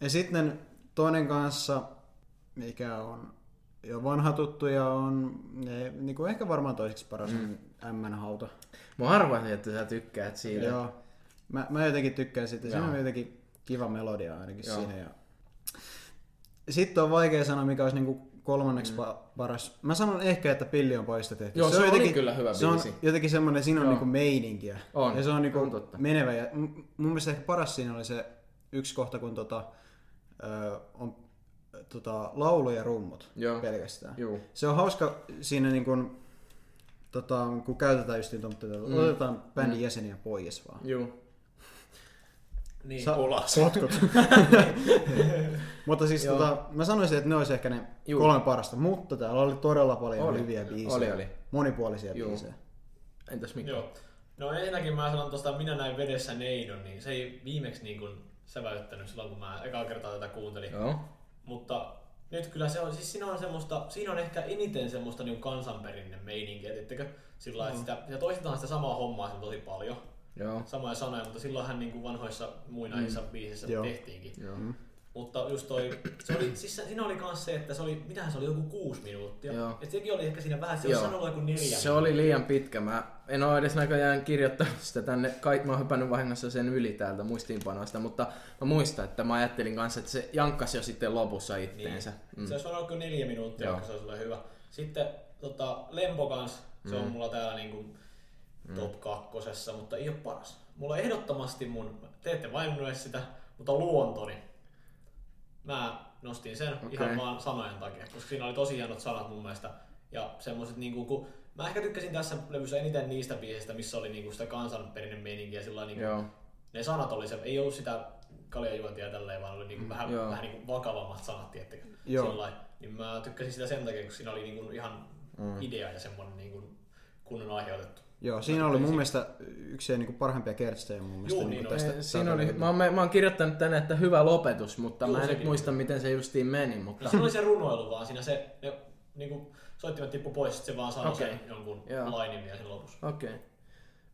ja sitten toinen kanssa, mikä on jo vanha tuttu ja on ne, niin kuin ehkä varmaan toiseksi paras mm. M-hauta. Mä arvasin, että sä tykkäät siitä. Joo. Mä, mä jotenkin tykkään siitä. Siinä Joo. on jotenkin kiva melodia ainakin Joo. siinä. Ja... Sitten on vaikea sanoa, mikä olisi niinku kolmanneksi mm. paras. Mä sanon ehkä, että pilli on poista tehty. Joo, se oli jotenkin, kyllä hyvä Se on jotenkin semmoinen, siinä on Joo. niinku meininkiä. On, Ja se on niinku on totta. menevä. Ja mun mielestä ehkä paras siinä oli se yksi kohta, kun tota, ö, on tota, laulu ja rummut Joo. pelkästään. Juu. Se on hauska siinä niin kun, tota, kun käytetään just niitä, mm. otetaan bändin jäseniä pois vaan. Juu. Niin, Sa- ulos. <laughs> Potkut. mutta siis tota, mä sanoisin, että ne olisi ehkä ne Juu. kolme parasta, mutta täällä oli todella paljon Oli. hyviä biisejä. Oli, oli. Monipuolisia Juu. biisejä. Entäs mikä? Joo. No ensinnäkin mä sanon tuosta Minä näin vedessä Neidon, niin se ei viimeksi niin kuin säväyttänyt silloin, kun mä ekaa kertaa tätä kuuntelin. Joo. Mutta nyt kyllä se on, siis siinä on semmoista, siinä on ehkä eniten semmoista niin kansanperinne meininkiä, tiettekö? Sillä mm. että sitä, ja toistetaan sitä samaa hommaa sen tosi paljon. Joo. Samoja sanoja, mutta silloinhan niin kuin vanhoissa muinaisissa mm. biisissä Joo. tehtiinkin. Joo. Mutta just toi, se oli, siis siinä oli kans se, että se oli, mitähän se oli, joku kuusi minuuttia. Joo. Et sekin oli ehkä siinä vähän, se Joo. olisi sanonut joku neljä Se oli liian pitkä. Mä en ole edes näköjään kirjoittanut sitä tänne. Kai, mä oon hypännyt vahingossa sen yli täältä muistiinpanoista, mutta mä muistan, että mä ajattelin kanssa, että se jankkasi jo sitten lopussa itteensä. Niin. Se olisi varmaan kyllä neljä minuuttia, Joo. se olisi ollut hyvä. Sitten tota, Lempo kans, se Mm. on mulla täällä niinku top kakkosessa, mutta ei ole paras. Mulla ehdottomasti mun, te ette edes sitä, mutta luontoni. Mä nostin sen Okei. ihan vaan sanojen takia, koska siinä oli tosi hienot sanat mun mielestä. Ja semmoset niinku, kun mä ehkä tykkäsin tässä levyssä eniten niistä biisistä, missä oli niinku sitä kansanperinnön meininkiä sillä niinku, Joo. ne sanat oli se, ei ollut sitä kaljajuontia ja tälleen, vaan oli niinku vähän, Joo. vähän niinku vakavammat sanat, tiettekö? Sillain. Niin mä tykkäsin sitä sen takia, kun siinä oli niinku ihan Mm. idea ja semmonen niinku kunnon aiheutettu. Joo, siinä oli mun mielestä yksi niin parhaimpia kertsejä mun mielestä. Juu, niin niin kuin oli. tästä, Siinä oli, mä, oon, mä oon kirjoittanut tänne, että hyvä lopetus, mutta Juu, mä en nyt muista, miten se justiin meni. No Mutta... siinä oli se runoilu vaan, siinä se, ne, niinku, soittimet tippu pois, sit se vaan sanoi Okei. sen jonkun Joo. lainin vielä lopussa. Okei. Okay.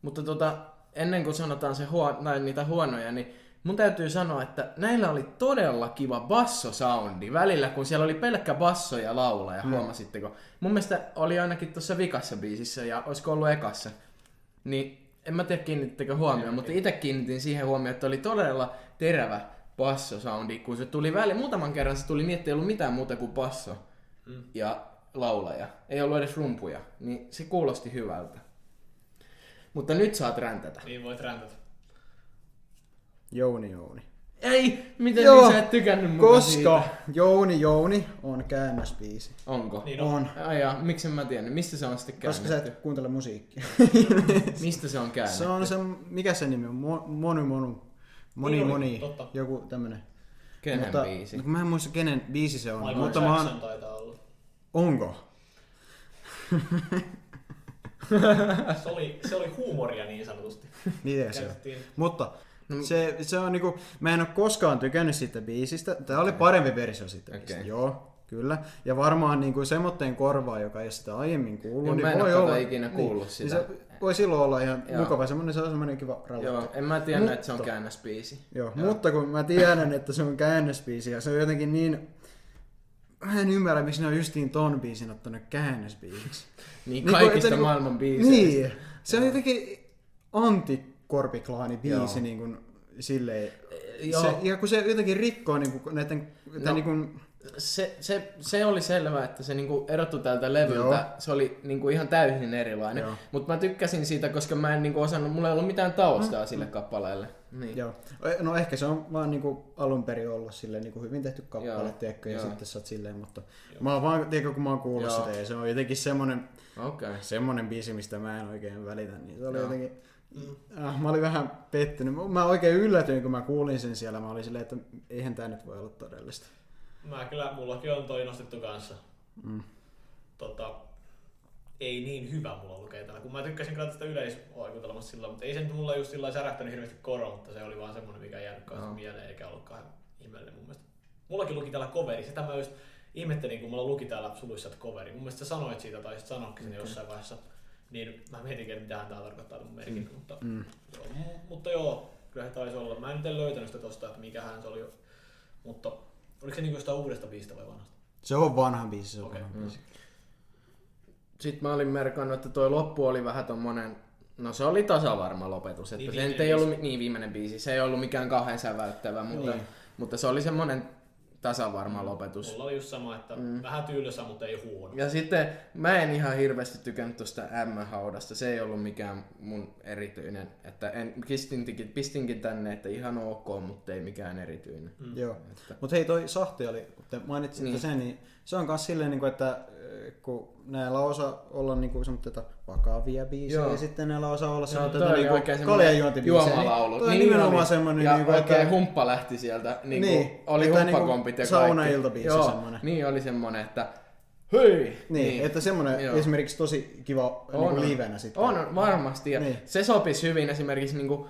Mutta tota, ennen kuin sanotaan se huo, näin, niitä huonoja, niin mun täytyy sanoa, että näillä oli todella kiva bassosoundi välillä, kun siellä oli pelkkä basso ja laulaja, mm. huomasitteko? Mun mielestä oli ainakin tuossa vikassa biisissä ja olisiko ollut ekassa. Niin en mä tiedä kiinnittekö huomioon, mutta itse kiinnitin siihen huomioon, että oli todella terävä bassosoundi, kun se tuli väliin. Muutaman kerran se tuli niin, että ei ollut mitään muuta kuin basso Mm. ja laulaja. Ei ollut edes rumpuja. Niin se kuulosti hyvältä. Mutta nyt saat räntätä. Niin voit räntätä. Jouni Jouni. Ei! Miten Joo, niin sä et tykännyt muka Koska siitä? Jouni Jouni on käännösbiisi. Onko? Niin On. Ai jaa, miksi en mä tiedä? Mistä se on sitten Koska sä käännetty? et kuuntele musiikkia. <laughs> Mistä se on käännetty? se on se, mikä se nimi on? Mo- Monu Monu. Moni Niin Moni. totta. Joku tämmönen. Kenen mutta, biisi? no Mä en muista kenen biisi se on. Michael mutta mä Jackson oon, taitaa olla. onko? Se oli, se oli huumoria niin sanotusti. Miten se on? Mutta se, se on niinku, mä en ole koskaan tykännyt siitä biisistä. Tää oli parempi versio siitä Okei. biisistä. Joo, kyllä. Ja varmaan niinku semmoitteen korvaa, joka ei sitä aiemmin kuullut. Joo, niin mä en voi olla, ikinä kuullut niin, sitä. Niin se voi silloin olla ihan Joo. mukava, semmonen, se on semmonen kiva rauhoittava. Joo, en mä Mutta- että se on käännösbiisi. Joo, mutta kun mä tiedän, että se on käännösbiisi ja se on jotenkin niin... Mä en ymmärrä, miksi ne on justiin ton biisin ottanut käännösbiisiksi. Niin, Niinku, kaikista niinku- maailman biiseistä. Niin, se on jotenkin antikorpiklaani biisi Joo. niin kuin silleen. Joo. Se, ja kun se jotenkin rikkoo niin kuin näiden, No. niin kuin, Se, se, se oli selvää, että se niinku erottui tältä levyltä. Joo. Se oli niinku ihan täysin erilainen. Joo. Mutta mä tykkäsin siitä, koska mä en niinku osannut, mulla ei ollut mitään taustaa sille kappaleelle. Niin. joo. No ehkä se on vaan niin kuin alun perin ollut silleen niin kuin hyvin tehty kappale, Joo. tiedätkö, ja Joo. sitten sä oot silleen, mutta mä oon vaan, tiedätkö, kun mä oon kuullut Joo. sitä, ja se on jotenkin semmonen. Okay. semmonen biisi, mistä mä en oikein välitä, niin se oli Joo. jotenkin, ah, mä olin vähän pettynyt. Mä oikein yllätyin, kun mä kuulin sen siellä, mä olin silleen, että eihän tää nyt voi olla todellista. Mä kyllä, mullakin on toi nostettu kanssa. Mm. Tota, ei niin hyvä mulla lukee täällä, kun mä tykkäsin kyllä tästä yleisoikutelmasta silloin, mutta ei se nyt mulla just sillä särähtänyt hirveästi koro, mutta se oli vaan semmonen, mikä ei jäänyt kanssa Joo. mieleen, eikä ollutkaan ihmeellinen mun mielestä. Mullakin luki täällä coveri, sitä mä just ihmettelin, kun mulla luki täällä suluissa että coveri. Mun mielestä sä sanoit siitä, tai sit sanoikin okay. jossain vaiheessa. Niin mä mietinkin, että mitähän tää tarkoittaa mun merkin, mm. mutta, Mm. joo, mu- mutta joo, kyllä se taisi olla. Mä en nyt en löytänyt sitä tosta, että mikähän se oli. Mutta oliko se niinku sitä uudesta biisistä vai vanhasta? Se on vanha biisi, se on Okei. vanha biisi. Sitten mä olin merkannut, että toi loppu oli vähän tommonen, no se oli tasavarma lopetus, että Niin, niin, se nyt viimeinen ei ollut, biisi. niin viimeinen biisi, se ei ollut mikään kahden säväyttävä, mutta, Niin. mutta se oli semmonen tasavarma lopetus. Mulla oli just sama, että mm. vähän tylsä, mutta ei huono. Ja sitten mä en ihan hirveästi tykännyt tuosta M-haudasta, se ei ollut mikään mun erityinen. Että en, pistinkin, pistinkin tänne, että ihan ok, mutta ei mikään erityinen. Mm. Joo. Että... Mutta hei toi Sahti oli, kun te mainitsitte niin. sen, niin se on myös silleen, niin että kun näillä osa olla niinku semmoista vakavia biisejä Joo. ja sitten näillä osa olla semmoista no, niinku kaljanjuontibiisejä. Juomalaulu. Niin, niin nimenomaan semmoinen. Ja niinku, oikein että... humppa lähti sieltä. Niinku, niin, oli humppakompit niinku ja kaikki. Saunailtabiisi Joo, semmoinen. Niin oli semmoinen, että Hei! Niin, niin, että semmoinen Joo. esimerkiksi tosi kiva on, niin livenä sitten. On, on varmasti. Ja niin. se sopisi hyvin esimerkiksi niinku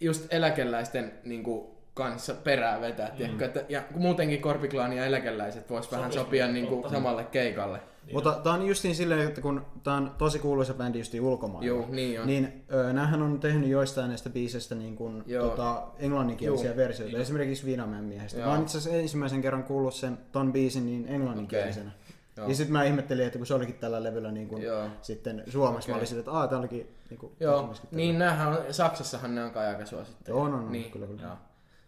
just eläkeläisten niinku kanssa perää vetää, mm. tiedätkö, että, ja muutenkin Korpiklaani ja eläkeläiset vois vähän sopia niin kuin samalle keikalle. Niin Mutta tää on justiin silleen, että kun tää on tosi kuuluisa bändi justiin ulkomailla, Joo, niin, on. niin ö, näähän on tehnyt joistain näistä biiseistä niin kuin, tota, englanninkielisiä Joo. versioita, Joo. esimerkiksi Viinamäen miehestä. Joo. Mä oon itse asiassa ensimmäisen kerran kuullut sen ton biisin niin englanninkielisenä. Okay. Ja sitten mä ihmettelin, että kun se olikin tällä levyllä niin kuin sitten Suomessa, okay. mä olisin, että aah, tää olikin niin kuin, Joo, niin näähän on, Saksassahan ne on kai aika suosittuja. On, on, niin. kyllä, kyllä. Joo.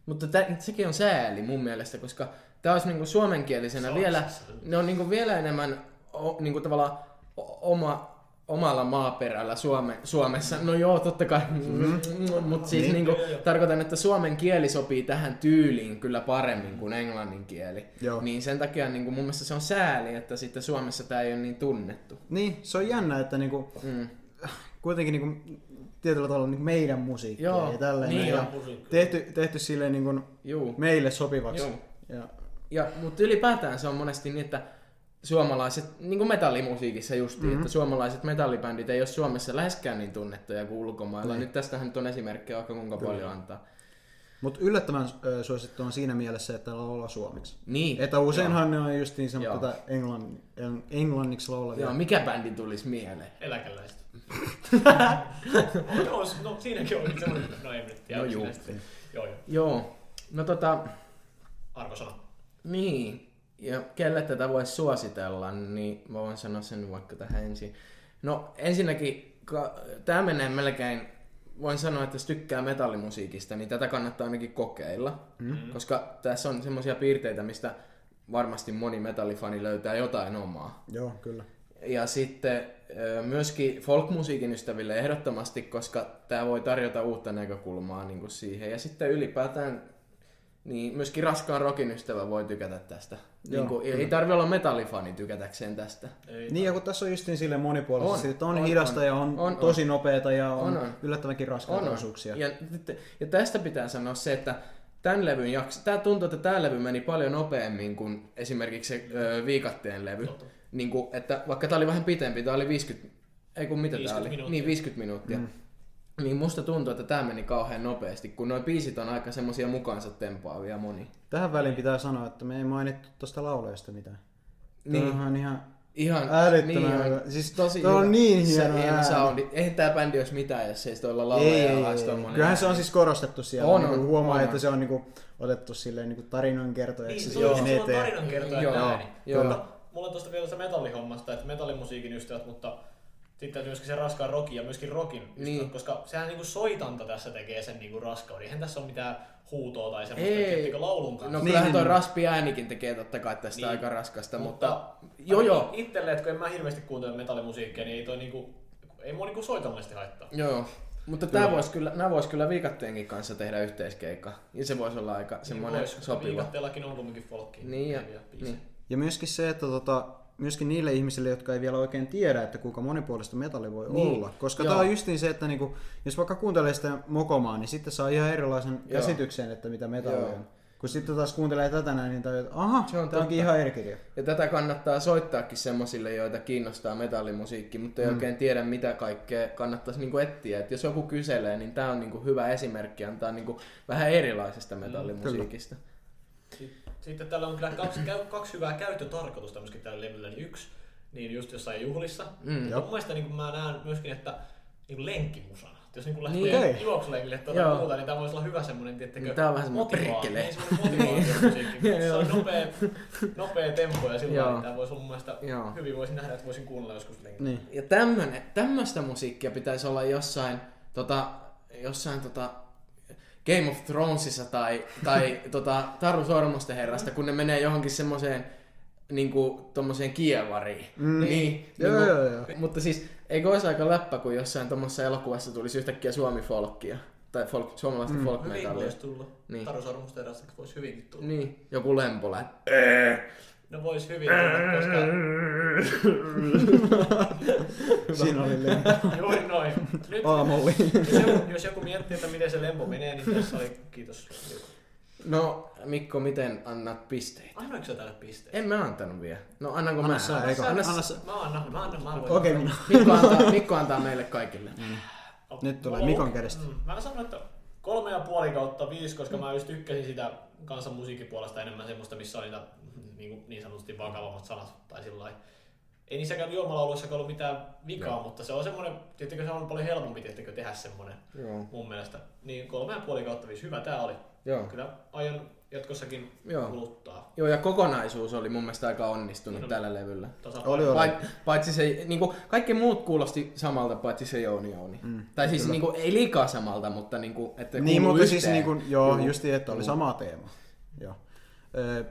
Mutta tä, sekin on sääli mun mielestä, koska tämä olisi niinku suomenkielisenä se vielä, ne on niinku vielä enemmän o, niinku tavallaan oma, omalla maaperällä Suome, Suomessa. No joo, totta kai, mm-hmm. mutta siis niin. niinku, tarkoitan, että suomen kieli sopii tähän tyyliin kyllä paremmin kuin englannin kieli. Joo. Niin sen takia niinku, mun mielestä se on sääli, että sitten Suomessa tämä ei ole niin tunnettu. Niin, se on jännä, että niinku, mm. kuitenkin niinku, tietyllä tavalla niin meidän musiikkia Joo, ja tällainen. Niin ja tehty, tehty silleen niin kuin meille sopivaksi. Joo. Ja, ja, mutta ylipäätään se on monesti niin, että suomalaiset, niin kuin metallimusiikissa justiin, mm-hmm. että suomalaiset metallibändit ei ole Suomessa läheskään niin tunnettuja kuin ulkomailla. Niin. Nyt tästähän nyt on esimerkkejä vaikka kuinka Kyllä. paljon antaa. Mutta yllättävän suosittu on siinä mielessä, että laulaa suomeksi. Niin. Että useinhan ne on just niin tätä englann, englanniksi laulavia. Joo, mikä bändi tulisi mieleen? Eläkeläiset. <laughs> no, no, siinäkin on semmoinen, no ei nyt tiedä. No. Joo, joo. joo. No tota... Arvosana. Niin. Ja kelle tätä voisi suositella, niin mä voin sanoa sen vaikka tähän ensin. No ensinnäkin, tämä menee melkein voin sanoa, että jos tykkää metallimusiikista, niin tätä kannattaa ainakin kokeilla. Mm. Koska tässä on semmoisia piirteitä, mistä varmasti moni metallifani löytää jotain omaa. Joo, kyllä. Ja sitten myöskin folkmusiikin ystäville ehdottomasti, koska tämä voi tarjota uutta näkökulmaa niin kuin siihen. Ja sitten ylipäätään niin myöskin raskaan rokin ystävä voi tykätä tästä. Joo, niin kuin, ei tarvi olla metallifani tykätäkseen tästä. Ei niin, ja kun tässä on just niin sille monipuolisesti, on, että on, on hidasta on, ja on, on tosi on. nopeata ja on, on, on. yllättävänkin raskaita on, osuuksia. Ja, ja tästä pitää sanoa se, että tämän levyn jakso, tämä tuntuu, että tämä levy meni paljon nopeammin kuin esimerkiksi se ö, viikatteen levy. Niin kuin, että vaikka tämä oli vähän pitempi, tämä oli 50, ei kun mitä tämä oli? Minuuttia. Niin, 50 minuuttia. Mm. Niin musta tuntuu, että tämä meni kauhean nopeasti, kun noin biisit on aika semmosia mukaansa tempaavia moni. Tähän väliin pitää sanoa, että me ei mainittu tuosta lauleesta mitään. Niin. Tämähän ihan Ihan älyttömän niin, hyvä. Siis tosi on niin hieno, hieno soundi. Eihän tää bändi olisi mitään, jos ei tuolla laulaja ei, tommonen. Kyllähän se on siis korostettu siellä. On, niin on, huomaa, on. että se on niinku otettu silleen niinku tarinankertojaksi. Niin, se on, se on tarinankertoja joo, ääni. Joo. Mutta mulla on tuosta vielä se metallihommasta, että metallimusiikin ystävät, mutta sitten myöskin se raskaan rokin ja myöskin rokin, niin. koska sehän niinku soitanta tässä tekee sen niinku raskauden. Eihän tässä ole mitään huutoa tai semmoista, laulun kanssa. No niin, kyllähän toi raspi äänikin tekee totta kai tästä niin. aika raskasta, mutta, mutta joo joo. Itselle, että kun en mä hirveästi kuuntele metallimusiikkia, niin ei toi niinku, ei mua niinku soitollisesti haittaa. Joo. Mutta tämä voisi kyllä, nämä vois kyllä viikatteenkin kanssa tehdä yhteiskeikka. Ja se voisi olla aika niin semmoinen vois, sopiva. Viikatteellakin on kumminkin folkkiin. Niin ja, niin. ja myöskin se, että tota, myöskin niille ihmisille, jotka ei vielä oikein tiedä, että kuinka monipuolista metalli voi niin. olla. Koska tämä on justiin se, että niinku, jos vaikka kuuntelee sitä mokomaa, niin sitten saa ihan erilaisen Joo. käsityksen, että mitä metalli Joo. on. Kun sitten taas kuuntelee tätä näin, niin tajuu, että aha, se on tämä onkin ihan eri kirja. Ja tätä kannattaa soittaakin semmoisille, joita kiinnostaa metallimusiikki, mutta ei mm. oikein tiedä, mitä kaikkea kannattaisi niinku etsiä. Et jos joku kyselee, niin tämä on niinku hyvä esimerkki antaa niinku vähän erilaisesta metallimusiikista. Mm, sitten täällä on kyllä kaksi, kaksi hyvää käyttötarkoitusta myöskin tällä levyllä. Niin yksi, niin just jossain juhlissa. Mm, mun mielestä niin mä näen myöskin, että niin lenkkimusana. Jos niin lähtee niin. Okay. juoksulenkille tuota muuta, niin tämä voisi olla hyvä semmoinen, tiettäkö, niin, tämä on vähän semmoinen prikkele. Niin, <laughs> se on nopea, nopea tempo ja silloin niin tämä voisi olla mun mielestä Joo. hyvin voisin nähdä, että voisin kuunnella joskus lenkillä. Niin. Ja tämmönen, tämmöistä musiikkia pitäisi olla jossain, tota, jossain tota, Game of Thronesissa tai, tai tota, Taru Sormusten herrasta, kun ne menee johonkin semmoiseen niinku tommoseen kievariin. Mm. Niin, Joo, niinku, joo, joo. Mutta siis eikö olisi aika läppä, kun jossain tuommoisessa elokuvassa tulisi yhtäkkiä suomi-folkkia tai folk, suomalaista mm. folk Hyvin metallia. voisi tulla. Niin. Niin. Taru Sormusta erästäkin voisi hyvinkin tulla. Niin, joku lempolä. No voisi hyvin tulla, koska <laughs> Siinä oli lempo. juuri noin. Nyt, Aamolli. jos, joku, jos joku miettii, että miten se lempo menee, niin tässä oli kiitos. No, Mikko, miten annat pisteitä? Annoinko sä tälle pisteen? En mä antanut vielä. No annanko Anna mä? sä, eikö? Anna Anna sä. Mä annan, mä annan, mä voin. Okei, minä. Mikko, antaa, Mikko antaa meille kaikille. Nyt tulee Mikon kädestä. Mm, mä sanon, että kolme ja puoli kautta viisi, koska mä just tykkäsin sitä kansan musiikkipuolesta enemmän semmoista, missä on niitä niin, niin sanotusti vakavammat sanat tai sillä lailla. Ei niissäkään juomalauluissakaan ollut mitään vikaa, Joo. mutta se on semmoinen, tiettikö se on paljon helpompi tiettikö, tehdä semmoinen Joo. mun mielestä. Niin kolme ja puoli kautta viisi, hyvä tää oli. Joo. Kyllä aion jatkossakin Joo. kuluttaa. Joo, ja kokonaisuus oli mun mielestä aika onnistunut Niin oli. tällä levyllä. Oli, oli. Pait, paitsi se, niinku, kaikki muut kuulosti samalta, paitsi se Jouni Jouni. Mm, tai siis niinku, ei liikaa samalta, mutta niinku, että Niin, mutta siis yhteen. niin kuin, joo, Juu. justi, että oli sama teema. Joo. Ö,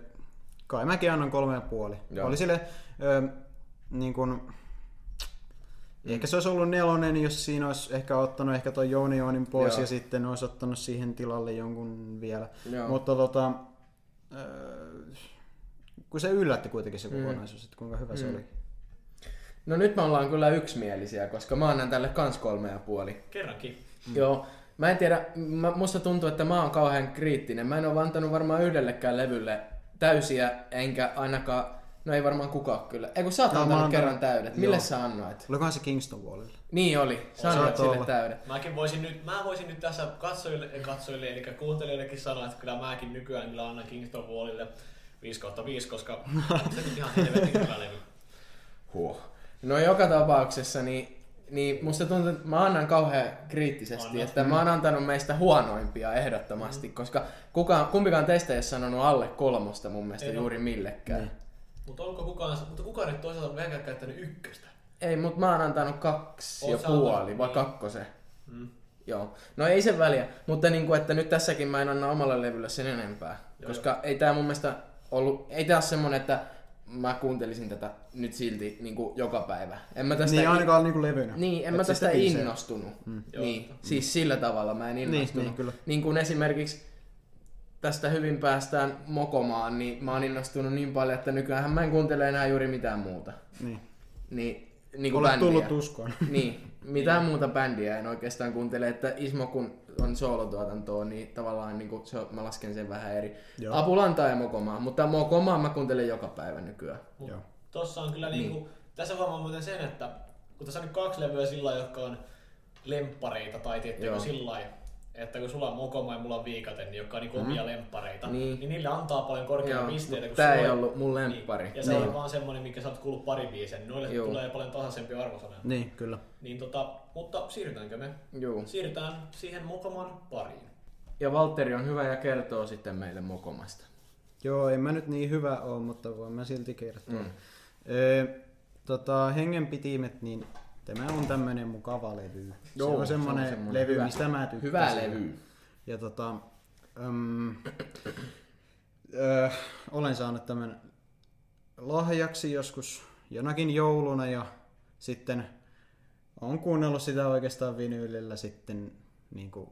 kai mäkin annan kolme ja puoli. Joo. Oli sille, ö, niin kuin, ehkä se olisi ollut nelonen, jos siinä olisi ehkä ottanut ehkä toi Jouni Joonin pois Joo. ja sitten olisi ottanut siihen tilalle jonkun vielä. Joo. Mutta tota, ö, kun se yllätti kuitenkin se Mm. kokonaisuus, että kuinka hyvä se Mm. oli. No nyt me ollaan kyllä yksimielisiä, koska mä annan tälle kans kolme ja puoli. Kerrankin. Mm. Joo. Mä en tiedä, mä, musta tuntuu, että mä oon kauhean kriittinen. Mä en ole antanut varmaan yhdellekään levylle täysiä, enkä ainakaan, no ei varmaan kukaan kyllä. Ei kun sä oot No, mä antanut antan- kerran täydet. Mille Joo. sä annoit? Olikohan se Kingston Wallilla? Niin oli, sä annoit sille olla. täydet. Mäkin voisin nyt, mä voisin nyt tässä katsojille, katsojille, eli kuuntelijoillekin sanoa, että kyllä mäkin nykyään kyllä annan Kingston Wallille 5 kautta 5, koska on <laughs> se nyt ihan helvetin hyvä levy. Huh. No joka tapauksessa, niin, niin musta tuntuu, että mä annan kauhean kriittisesti, Annat. että mä oon antanut meistä huonoimpia ehdottomasti, mm. koska kukaan, kumpikaan teistä ei ole sanonut alle kolmosta mun mielestä Ei juuri millekään. Niin. Mutta onko kukaan, mutta kukaan nyt toisaalta vähänkään käyttänyt ykköstä? Ei, mutta mä oon antanut kaksi Oot ja puoli, vai niin. kakkosen. Mm. Joo. No ei se väliä, mutta niin kuin, että nyt tässäkin mä en anna omalle levylle sen enempää. Joo, koska ei tää mun mielestä ollut, ei tää ole semmonen, että mä kuuntelisin tätä nyt silti niin kuin joka päivä. En mä tästä Niin in- ainakaan niinku levynä. Niin, en Et mä siis tästä innostunut. Mm. Niin, siis sillä tavalla mä en Niin, innostunut. niin, kyllä. niin kuin esimerkiksi tästä hyvin päästään mokomaan, niin mä oon innostunut niin paljon, että nykyään mä en kuuntele enää juuri mitään muuta. Niin. Niin, niin kuin Olet bändiä. tullut uskoon. Niin, <laughs> mitään muuta bändiä en oikeastaan kuuntele, että Ismo kun on soolotuotantoa, niin tavallaan niin kuin se, mä lasken sen vähän eri. Joo. Apulantaa ja Mokomaa, mutta Mokomaa mä kuuntelen joka päivä nykyään. Joo. tossa on kyllä Niin. niinku, tässä huomaa muuten sen, että kun tässä on nyt kaksi levyä sillä lailla, jotka on lemppareita tai tiettäkö Joo. sillä lailla, että kun sulla on Mokoma ja mulla on Viikaten, niin jotka on niinku omia lemppareita. Niin. niin. niille antaa paljon korkeampia Joo, pisteitä. kun tää ei on- ollut mun lemppari. Niin. Ja se Niin. on vaan semmonen, minkä sä oot kuullut pari biisiä, niin noille Joo. tulee paljon tasaisempia arvosanoja. Niin, kyllä. Niin tota, mutta siirrytäänkö me? Juu. Siirrytään siihen Mokoman pariin. Ja Valtteri on hyvä ja kertoo sitten meille Mokomasta. Joo, en mä nyt niin hyvä ole, mutta voin mä silti kertoa. Mm. Öö, tota, hengenpitimet, niin tämä on tämmönen mukava levy. Joo, se on semmonen, se on semmonen levy, hyvä- mistä mä tykkäsin. Hyvä levy. Ja tota, öm, öö, olen saanut tämän lahjaksi joskus jonakin jouluna ja sitten on kuunnellut sitä oikeastaan vinyylillä sitten niin kuin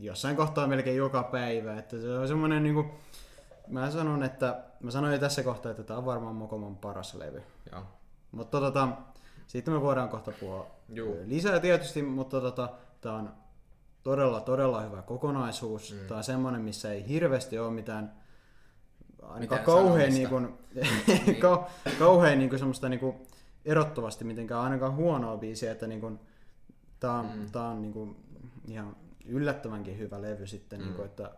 jossain kohtaa melkein joka päivä. Että se on semmoinen niin kuin, mä sanon, että mä sanoin jo tässä kohtaa, että tämä on varmaan Mokoman paras levy. Joo. Mutta tota, siitä me voidaan kohta puhua Juu. lisää tietysti, mutta tota, tämä on todella, todella hyvä kokonaisuus. Mm. Tämä on semmoinen, missä ei hirveästi ole mitään ainakaan Mitään kauhean, <laughs> niin sanomista. <laughs> kuin, kau, kauhean niin kuin semmoista niin kuin erottavasti mitenkään ainakaan huonoa biisiä, että niin kuin, tämä on, mm. tää on niin kuin ihan yllättävänkin hyvä levy sitten, mm. niin kuin, että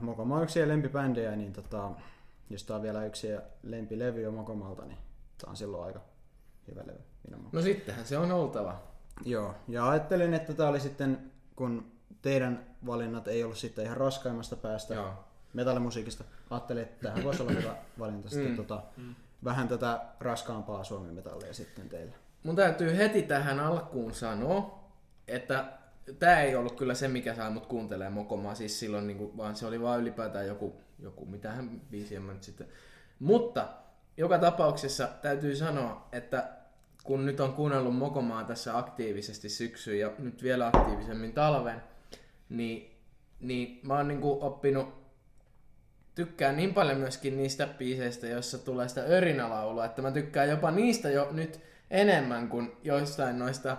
Mokoma on yksi lempibändejä, niin tota, jos tämä on vielä yksi lempilevy jo Mokomalta, niin tämä on silloin aika hyvä levy. minun. No sittenhän se on oltava. Joo, ja ajattelin, että tämä oli sitten, kun teidän valinnat ei ollut sitten ihan raskaimmasta päästä Joo. metallimusiikista, ajattelin, että tähän voisi olla hyvä valinta sitten Mm. tota, vähän tätä raskaampaa suomi metallia sitten teille. Mun täytyy heti tähän alkuun sanoa, että tää ei ollut kyllä se, mikä sai mut kuuntelemaan mokomaa, siis silloin niinku, vaan se oli vaan ylipäätään joku, joku mitähän biisi en mä nyt sitten. Mutta joka tapauksessa täytyy sanoa, että kun nyt on kuunnellut mokomaa tässä aktiivisesti syksyyn ja nyt vielä aktiivisemmin talven, niin, niin mä oon niinku oppinut tykkään niin paljon myöskin niistä biiseistä, joissa tulee sitä örinälaulua, että mä tykkään jopa niistä jo nyt enemmän kuin joistain noista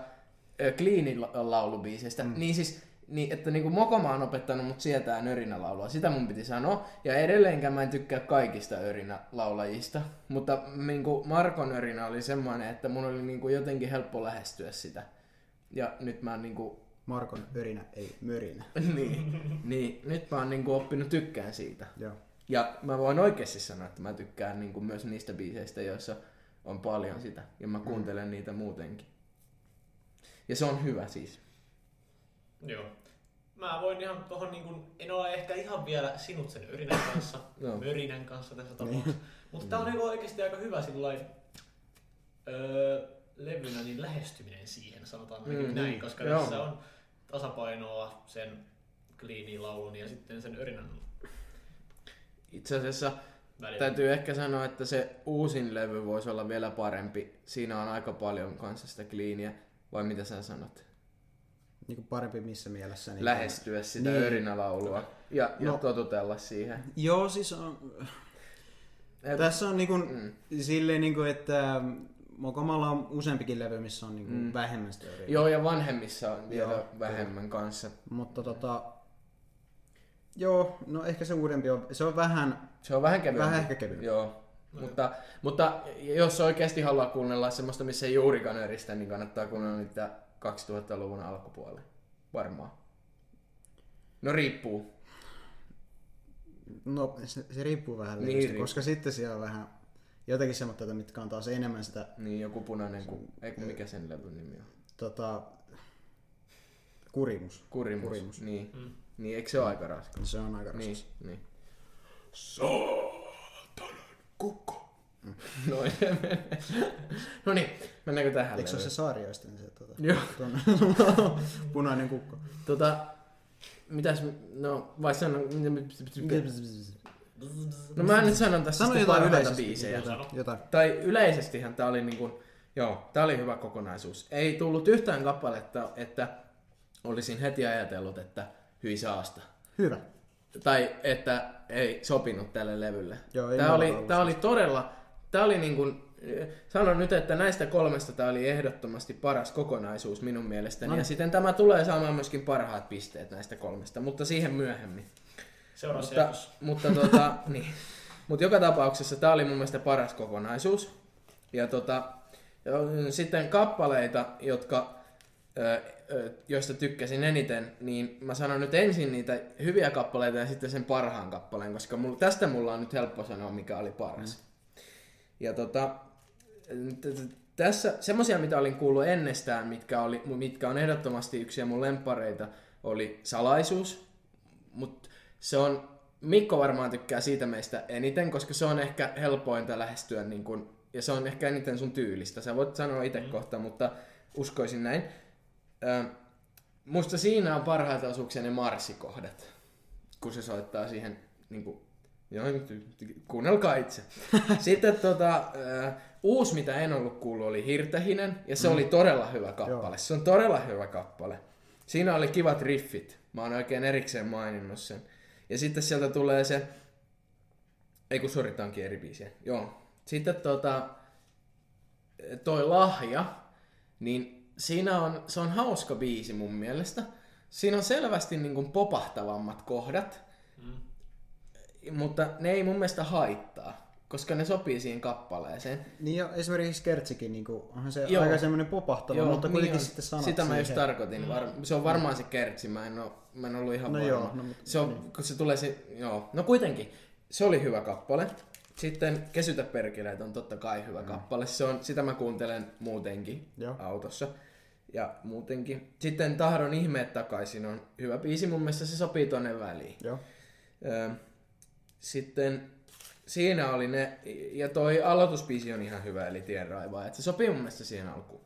Cleanin laulubiiseistä. Mm. Niin siis, niin, että niinku Mokoma on opettanut mut sietää örinälaulua. Sitä mun piti sanoa. Ja edelleenkään mä en tykkää kaikista örinälaulajista. Mutta niinku Markon örinä oli semmoinen, että mun oli niinku jotenkin helppo lähestyä sitä. Ja nyt mä niinku... Markon örinä, ei mörinä. <laughs> niin, niin, nyt mä oon niinku oppinut tykkään siitä. Joo. Ja mä voin oikeasti sanoa, että mä tykkään niinku myös niistä biiseistä, joissa on paljon sitä. Ja mä kuuntelen mm. niitä muutenkin. Ja se on hyvä siis. Joo. Mä voin ihan tohon niin kuin, en ole ehkä ihan vielä sinut sen Yrinän <coughs> kanssa, no. Mörinän kanssa tässä tapauksessa. Mutta tää on niin oikeasti aika hyvä sillain, öö, levynä niin lähestyminen siihen, sanotaan mm, näin, koska joo. tässä on tasapainoa sen Cleanin laulun ja sitten sen Örinän Itse asiassa välillä. täytyy ehkä sanoa, että se uusin levy voisi olla vielä parempi. Siinä on aika paljon kanssa sitä Cleania. Vai mitä sä sanot? Niin kuin parempi missä mielessä? Niin Lähestyä sitä niin. örinälaulua ja, ja no, totutella siihen. Joo, siis on... Et, Tässä on niinku, mm. silleen, niinku, että Mokomalla on useampikin levy, missä on niinku mm. vähemmän sitä örinää. Joo, ja vanhemmissa on vielä joo, vähemmän joo. kanssa. Mutta tota, Joo, no ehkä se uudempi on, se on vähän... Se on vähän kevyempi. Vähän ehkä kevyempi. Joo. No mutta, mutta jos oikeasti haluaa kuunnella semmoista, missä ei juurikaan öristä, niin kannattaa kuunnella niitä 2000-luvun alkupuolella. Varmaan. No riippuu. No se, se riippuu vähän niin, levystä, riippuu. koska sitten siellä on vähän jotakin semmoista, mitkä on taas enemmän sitä... Niin, joku punainen, ku, ei kun mikä sen levyn nimi on? Tota, kurimus. Kurimus, kurimus. niin. Mm. Niin, eikö se ole aika raskas? Se on aika raskas. Niin, niin. Saatanan kukko. Mm. Noin. <laughs> no niin, mennäänkö tähän? Eikö se ole se saarioisten se tuota, Joo. <laughs> punainen kukko? Tota, mitäs, no vai sanon... No mä nyt sanon tässä Sano jotain yleisesti, biisejä. Jotain, jotain. Tai yleisestihän tää oli niinku, joo, tää oli hyvä kokonaisuus. Ei tullut yhtään kappaletta, että olisin heti ajatellut, että hyi saasta. Hyvä. Tai että ei sopinut tälle levylle. Joo, ei tämä, oli, tämä oli todella, tämä oli niin kuin, sanon nyt, että näistä kolmesta tämä oli ehdottomasti paras kokonaisuus minun mielestäni. No. Ja sitten tämä tulee saamaan myöskin parhaat pisteet näistä kolmesta, mutta siihen myöhemmin. Seuraavassa mutta, mutta, tuota, <laughs> niin. mutta joka tapauksessa tämä oli mun mielestä paras kokonaisuus. Ja, tuota, ja sitten kappaleita, jotka joista tykkäsin eniten, niin mä sanon nyt ensin niitä hyviä kappaleita ja sitten sen parhaan kappaleen, koska mulla, tästä mulla on nyt helppo sanoa, mikä oli paras. Mm. Ja tota, tässä semmosia, mitä olin kuullut ennestään, mitkä, oli, mitkä on ehdottomasti yksi mun lempareita, oli Salaisuus, mutta se on, Mikko varmaan tykkää siitä meistä eniten, koska se on ehkä helpointa lähestyä niin kun, ja se on ehkä eniten sun tyylistä. Sä voit sanoa itse mm. kohta, mutta uskoisin näin. Ö, musta siinä on parhaita osuuksia ne marssikohdat, kun se soittaa siihen, niin kuin, joo, kuunnelkaa itse. <laughs> Sitten tota, ö, uusi, mitä en ollut kuullut, oli Hirtehinen, ja se mm. oli todella hyvä kappale. Joo. Se on todella hyvä kappale. Siinä oli kivat riffit. Mä oon oikein erikseen maininnut sen. Ja sitten sieltä tulee se... Ei kun sori, onkin eri biisiä. Joo. Sitten tota... Toi lahja, niin siinä on, se on hauska biisi mun mielestä. Siinä on selvästi niin kuin popahtavammat kohdat. Mutta ne ei mun mielestä haittaa, koska ne sopii siihen kappaleeseen. Niin ja esimerkiksi Kertsikin, niin kuin, onhan se Joo. aika semmoinen popahtava, Joo, mutta kuitenkin niin sitten sanat Sitä mä just tarkoitin. Var, se on varmaan se Kertsi, mä en, ole, mä en ollut ihan no varma. Joo, no, mutta, se on, niin. kun se tulee se, joo. No kuitenkin, se oli hyvä kappale. Sitten Kesytä perkeleet on totta kai hyvä mm. kappale. Se on, sitä mä kuuntelen muutenkin Joo. autossa ja muutenkin. Sitten Tahdon ihmeet takaisin on hyvä biisi, mun mielestä se sopii tonne väliin. Joo. Sitten siinä oli ne, ja toi aloitusbiisi on ihan hyvä, eli Tienraiva, että se sopii mun mielestä siihen alkuun.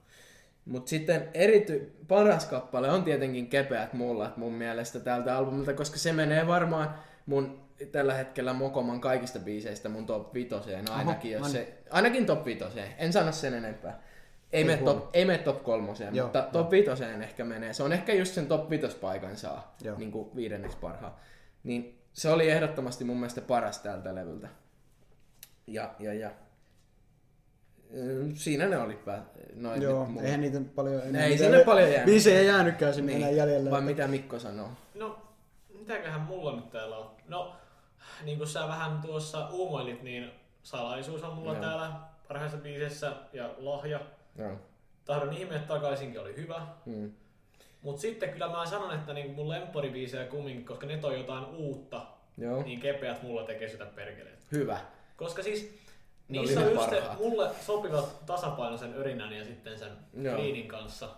Mutta sitten erity, paras kappale on tietenkin Kepeät mullat mun mielestä tältä albumilta, koska se menee varmaan mun tällä hetkellä Mokoman kaikista biiseistä mun top vitoseen ainakin, Oho, jos no se, ainakin top vitoseen. En sano sen enempää. Ei mene huono. top, ei mene top kolmoseen, Joo, mutta joo. top vitoseen ehkä menee. Se on ehkä just sen top vitospaikan saa, Joo. niin kuin viidenneksi parhaan. Niin se oli ehdottomasti mun mielestä paras tältä levyltä. Ja, ja, ja. Ym, Siinä ne oli pää. Noin Joo, nyt mulla. eihän niitä paljon enää. Ei sinne paljon jäänyt. Biisejä ei jäänytkään sinne enää jäljelle. Vai mitä Mikko sanoo? No, mitäköhän mulla nyt täällä on? No, niin kuin sä vähän tuossa uumoilit, niin salaisuus on mulla Joo. täällä parhaissa biiseissä ja lahja. Joo. Tahdon ihmeet takaisinkin oli hyvä. Mm. Mut sitten kyllä mä sanon, että niin mun lempparibiisejä kumminkin, koska ne toi jotain uutta, Joo. niin kepeät mulla tekee sitä perkeleet. Hyvä. Koska siis Ne niissä oli on just se, mulle sopivat tasapainoisen örinän ja sitten sen Joo. kliinin kanssa.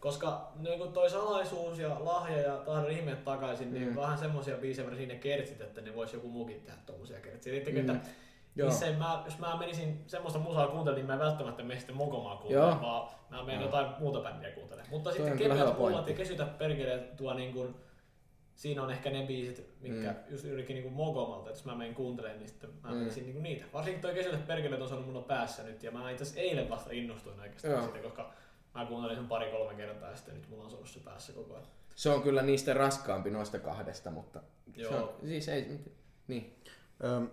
Koska niin kun toi salaisuus ja lahja ja tahdon ihmeet takaisin, niin Mm. vähän semmosia biisejä varsinkin ne kertsit, että ne vois joku muukin tehdä tommosia kertsiä. Tiedättekö, Mm. että Joo. missä mä, jos mä menisin semmoista musaa kuuntelemaan, niin mä en välttämättä mene sitten mokomaa kuuntelemaan, vaan mä menen jotain muuta bändiä kuuntelemaan. Mutta Toi sitten kevyet pointti. ja kesytä perkeleet tuo niin kun, siinä on ehkä ne biisit, mitkä Mm. just yrikin niin mokomalta, että jos mä menen kuuntelemaan, niin sitten mä Mm. menisin niin niitä. Varsinkin toi kesytä perkeleet on saanut mulla päässä nyt, ja mä itse asiassa eilen vasta innostuin oikeastaan Joo. siitä, koska mä kuuntelin sen pari-kolme kertaa ja sitten nyt mulla on ollut se päässä koko ajan. Se on kyllä niistä raskaampi noista kahdesta, mutta Joo. Se on, siis ei, niin. Öm,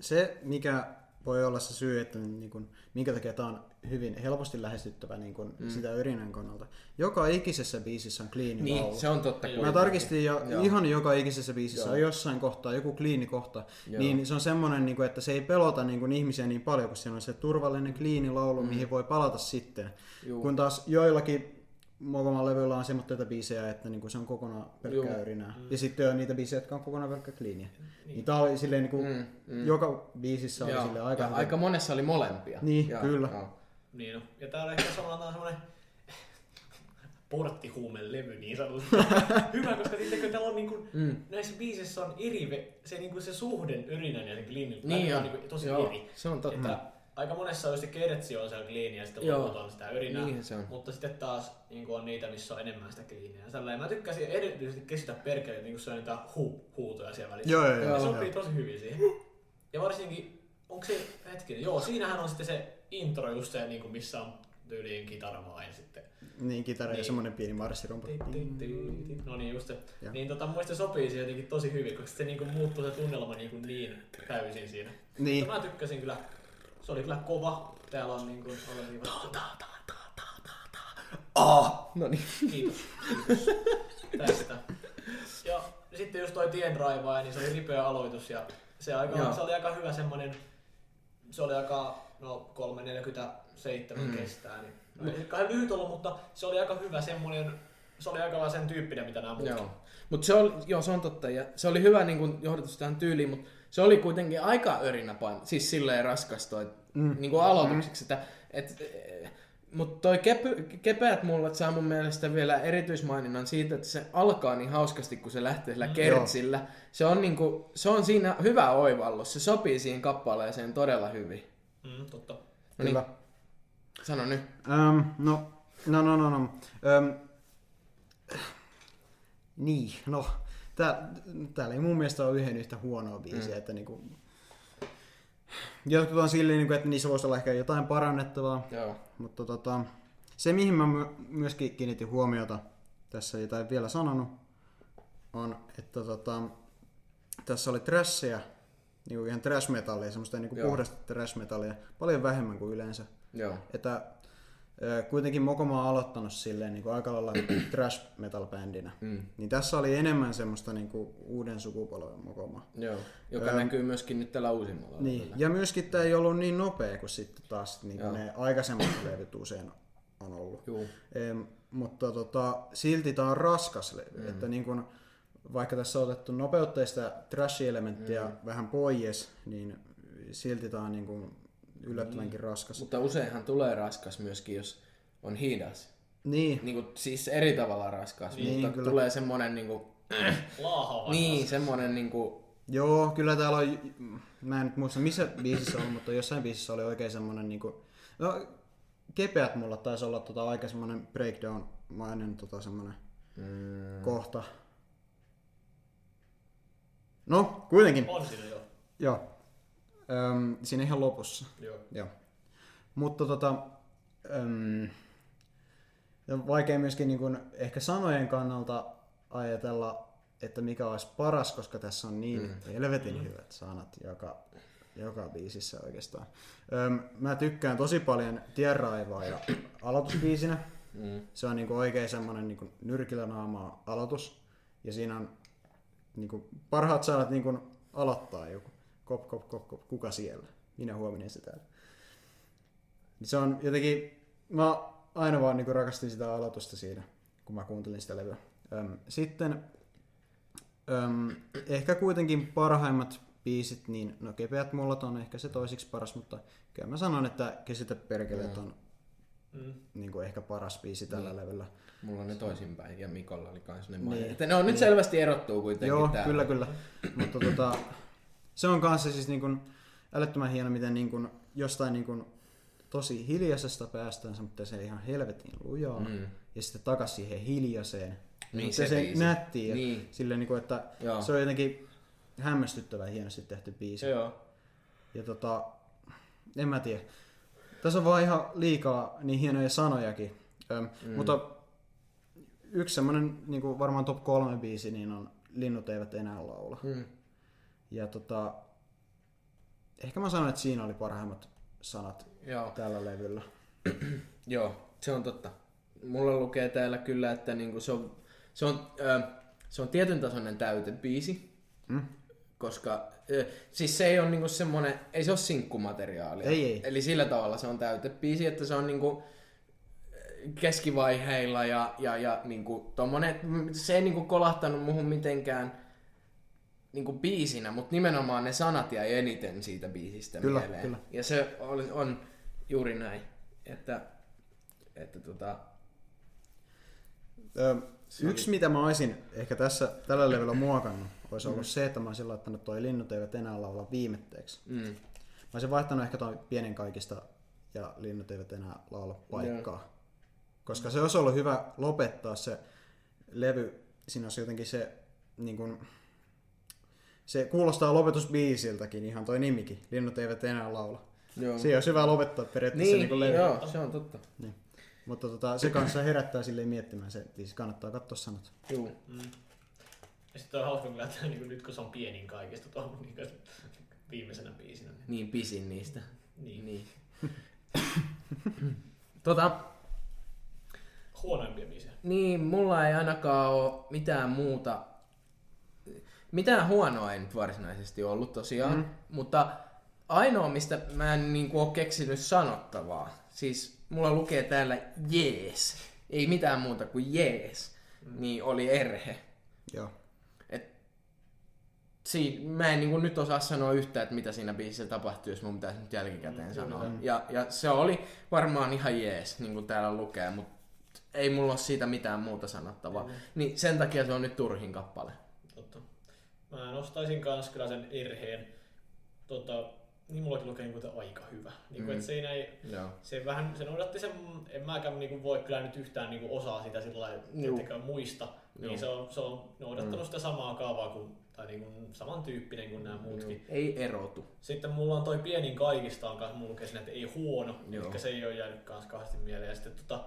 Se, mikä voi olla se syy, että niin kun, minkä takia tämä on hyvin helposti lähestyttävä niin kun, mm. sitä yrinän kannalta. Joka ikisessä biisissä on clean Niin, laulu. se on totta. Mä kuitenkin. tarkistin ja Joo. ihan joka ikisessä biisissä Joo. on jossain kohtaa joku kliini kohta, Joo. niin se on semmoinen, niin kuin, että se ei pelota niin kuin, ihmisiä niin paljon, kun siellä on se turvallinen kliini laulu, mm. mihin voi palata sitten. Juu. Kun taas joillakin Mokoman levyillä on semmoista biisejä, että niin kuin se on kokonaan pelkkää yrinää. Ja sitten on niitä biisejä, jotka on kokonaan pelkkää kliiniä. Niin tää oli silleen, niin kuin, Mm, mm. joka biisissä oli Joo, silleen aika ja hyvä. aika monessa oli molempia. Niin, Joo, kyllä. joo. Niin on. Ja tää on ehkä samalla semmonen porttihuumelevy niin sanotusti. <laughs> Hyvä, koska sitten kun täällä on niinku, Mm. näissä biisissä on eri, se, niinku se suhden yrinän ja sen kliinin Niin on. on niinku tosi Joo, eri. se on totta. Että aika monessa on se kertsi on siellä kliini ja sitten Joo. loput on sitä yrinää. Niin se on. Mutta sitten taas niin on niitä, missä on enemmän sitä kliiniä. Sellainen, mä tykkäsin erityisesti kesytä perkele, niin kun se on niitä hu, huutoja siellä välissä. Joo, joo, joo. sopii joo. tosi hyvin siihen. Ja varsinkin, onko se, hetkinen, joo, siinähän on sitten se intro just se, niin kuin missä on tyyliin kitara vaan ja sitten Niin, kitara ja Niin. semmoinen pieni marssirumpa. No niin, just se. Joo. Niin tota, mun mielestä se sopii siihen jotenkin tosi hyvin, koska se niinku muuttuu se tunnelma niinku niin täysin siinä. Niin. Mutta mä tykkäsin kyllä. Se oli kyllä kova. Täällä on niinku alleviivattu. Ah! No niin. Kiitos. Kiitos tästä. Ja sitten just toi tien raivaaja, niin se oli ripeä aloitus ja se, aika, Joo. se oli aika hyvä semmonen, se oli aika, no 3.47 Mm. kestää, niin no, ei kai lyhyt ollut, mutta se oli aika hyvä semmonen, se oli aika sen tyyppinen, mitä nämä muut. Joo. Mutta se, oli, joo, se on totta. Ja se oli hyvä niin kun johdatus tähän tyyliin, mutta se oli kuitenkin aika örinä pain, siis silleen raskas toi mm. niin kuin aloitukseksi. Että, et, mutta toi kepy, kepeät mullat saa mun mielestä vielä erityismaininnan siitä, että se alkaa niin hauskasti, kun se lähtee sillä kertsillä. Se on, niinku, se on siinä hyvä oivallus. Se sopii siihen kappaleeseen todella hyvin. Mm, totta. No niin, Kyllä. sano nyt. Öm, no, no, no, no, no. Öm, niin, no. Tää, täällä ei mun mielestä ole yhden yhtä huonoa biisiä, mm. että niinku... Jotkut on silleen, niinku, että niissä voisi olla ehkä jotain parannettavaa, Joo. mutta tota, se mihin mä my- myöskin kiinnitin huomiota, tässä jotain vielä sanonut, on, että tota, tässä oli trashia, niinku ihan trash metallia, semmoista niinku puhdasta trash metallia, paljon vähemmän kuin yleensä. Joo. Että kuitenkin Mokoma on aloittanut silleen niin kuin aika lailla <clears throat> trash metal bändinä. Mm. Niin tässä oli enemmän semmoista niin kuin uuden sukupolven Mokomaa. Joo. Joka Öö, näkyy myöskin nyt tällä uusimmalla. Niin. Ja myöskin tämä ei ollut niin nopea kuin sitten taas niin Joo. kuin ne aikaisemmat <clears throat> levyt usein on ollut. Juu. Em, mutta tota, silti tämä on raskas levy. Mm. Että niin kuin, vaikka tässä on otettu nopeutteista trash-elementtiä mm. vähän pois, niin silti tämä on niin kuin yllättävänkin Niin. raskas. Mutta useinhan tulee raskas myöskin, jos on hidas. Niin, Niin kuin, siis eri tavalla raskas, Niin, mutta kyllä. tulee semmonen niin kuin, <clears throat> Laahava. niin, semmonen niin kuin, Joo, kyllä täällä on, mä en nyt muista missä biisissä on, mutta jossain biisissä oli oikein semmonen niinku, no kepeät mulla taisi olla tota aika semmonen breakdown-mainen tota semmonen Mm. kohta. No, kuitenkin. On siinä jo. Joo. Öm, siinä ihan lopussa. Joo. Joo. Mutta tota, öm, vaikea myöskin niin kun ehkä sanojen kannalta ajatella, että mikä olisi paras, koska tässä on niin mm. helvetin mm. hyvät sanat joka, joka biisissä oikeastaan. Öm, mä tykkään tosi paljon Tierraivaa ja aloitusbiisinä. Mm. Se on niinku oikein semmonen niinku nyrkilänaamaa aloitus. Ja siinä on niinku parhaat sanat niinku aloittaa joku. Kop, kop, kop, kop, kuka siellä? Minä huominen se täällä. Niin Se on jotenkin, mä aina vaan niinku rakastin sitä aloitusta siinä, kun mä kuuntelin sitä levyä. Öm, sitten öm, ehkä kuitenkin parhaimmat biisit, niin no Kepeät mullat on ehkä se toisiksi paras, mutta kyllä mä sanon, että Kesitä perkeleet on Mm. niin kuin ehkä paras biisi tällä Niin. levyllä. Mulla on ne toisinpäin ja Mikolla oli kans ne Niin. niin. Että ne on nyt selvästi erottuu kuitenkin Joo, täällä. kyllä, kyllä. Mutta tota, se on kanssa siis niin kuin älyttömän hieno, miten niin kuin jostain niin kuin tosi hiljaisesta päästään, mutta se ihan helvetin lujaa. Mm. Ja sitten takas siihen hiljaiseen. Niin, se se, biisi. Ja Niin. Silleen, niin kuin, että Joo. se on jotenkin hämmästyttävän hienosti tehty biisi. Joo. Ja tota, en mä tiedä. Tässä on vaan ihan liikaa niin hienoja sanojakin. Öm, mm. Mutta yksi semmonen niin varmaan top kolme biisi, niin on Linnut eivät enää laula. Mm. Ja tota, ehkä mä sanon, että siinä oli parhaimmat sanat Joo. tällä levyllä. <clears throat> Joo, se on totta. Mulla lukee täällä kyllä, että niinku se on, se on, ö, se on tietyn tasoinen täytebiisi, Mm? koska ö, siis se ei ole niinku semmonen, ei se ole sinkkumateriaalia. Ei, ei. Eli sillä tavalla se on täytebiisi, että se on niinku keskivaiheilla ja, ja, ja niinku tommonen, se ei niinku kolahtanut muhun mitenkään niinku biisinä, mutta nimenomaan ne sanat jäi eniten siitä biisistä Kyllä, mieleen. kyllä. Ja se oli, on juuri näin, että, että tota, Ö, yksi, mitä mä olisin ehkä tässä tällä levyllä muokannut, olisi ollut se, että mä olisin laittanut toi Linnut eivät enää laula viimetteeksi. mm, Mä olisin vaihtanut ehkä toi pienen kaikista ja Linnut eivät enää laula paikkaa. Koska se olisi ollut hyvä lopettaa se levy. Siinä olisi jotenkin se, niin kun, se kuulostaa lopetusbiisiltäkin ihan toi nimikin. Linnut eivät enää laula. joo. Se olisi hyvä lopettaa periaatteessa niin, niin, levy. joo, se on totta. Niin. Mutta tota, se kanssa herättää silleen miettimään se biisi. Kannattaa katsoa sanat. Juu. Mm. Ja sitten on hauska kyllä, että niin nyt kun se on pienin kaikista tuohon niin viimeisenä biisinä. Niin, Niin pisin niistä. niin. Niin. <laughs> tota, Huonoimpia biisejä. niin, mulla ei ainakaan ole mitään muuta. Mitään huonoa ei nyt varsinaisesti ollut tosiaan, mm. mutta ainoa, mistä mä en niin ole keksinyt sanottavaa, siis mulla lukee täällä jees, ei mitään muuta kuin jees, mm. niin oli erhe. Joo. Et siin, mä en niin nyt osaa sanoa yhtään, että mitä siinä biisissä tapahtui, jos mun pitäisi nyt jälkikäteen Mm, sanoa. kyllä. Ja, ja se oli varmaan ihan jees, niin kuin täällä lukee, mutta ei mulla ole siitä mitään muuta sanottavaa. Mm. Niin sen takia se on nyt turhin kappale. Totta. Mä nostaisin kans kyllä sen erheen. Tota, niin mullakin lukee niin kuin, aika hyvä. Niin kuin, Mm. siinä ei, Joo. se vähän, se noudatti sen, en mäkään niinku voi kyllä nyt yhtään niinku osaa sitä sillä lailla, Juu. muista. Juu. Niin se on, se on noudattanut Mm. sitä samaa kaavaa kuin, tai niinku samantyyppinen kuin nämä muutkin. Ei erotu. Sitten mulla on toi pienin kaikista on kanssa, mulla lukee siinä, että ei huono, Joo. eli se ei ole jäänyt kans kahdesti mieleen. Ja sitten tota,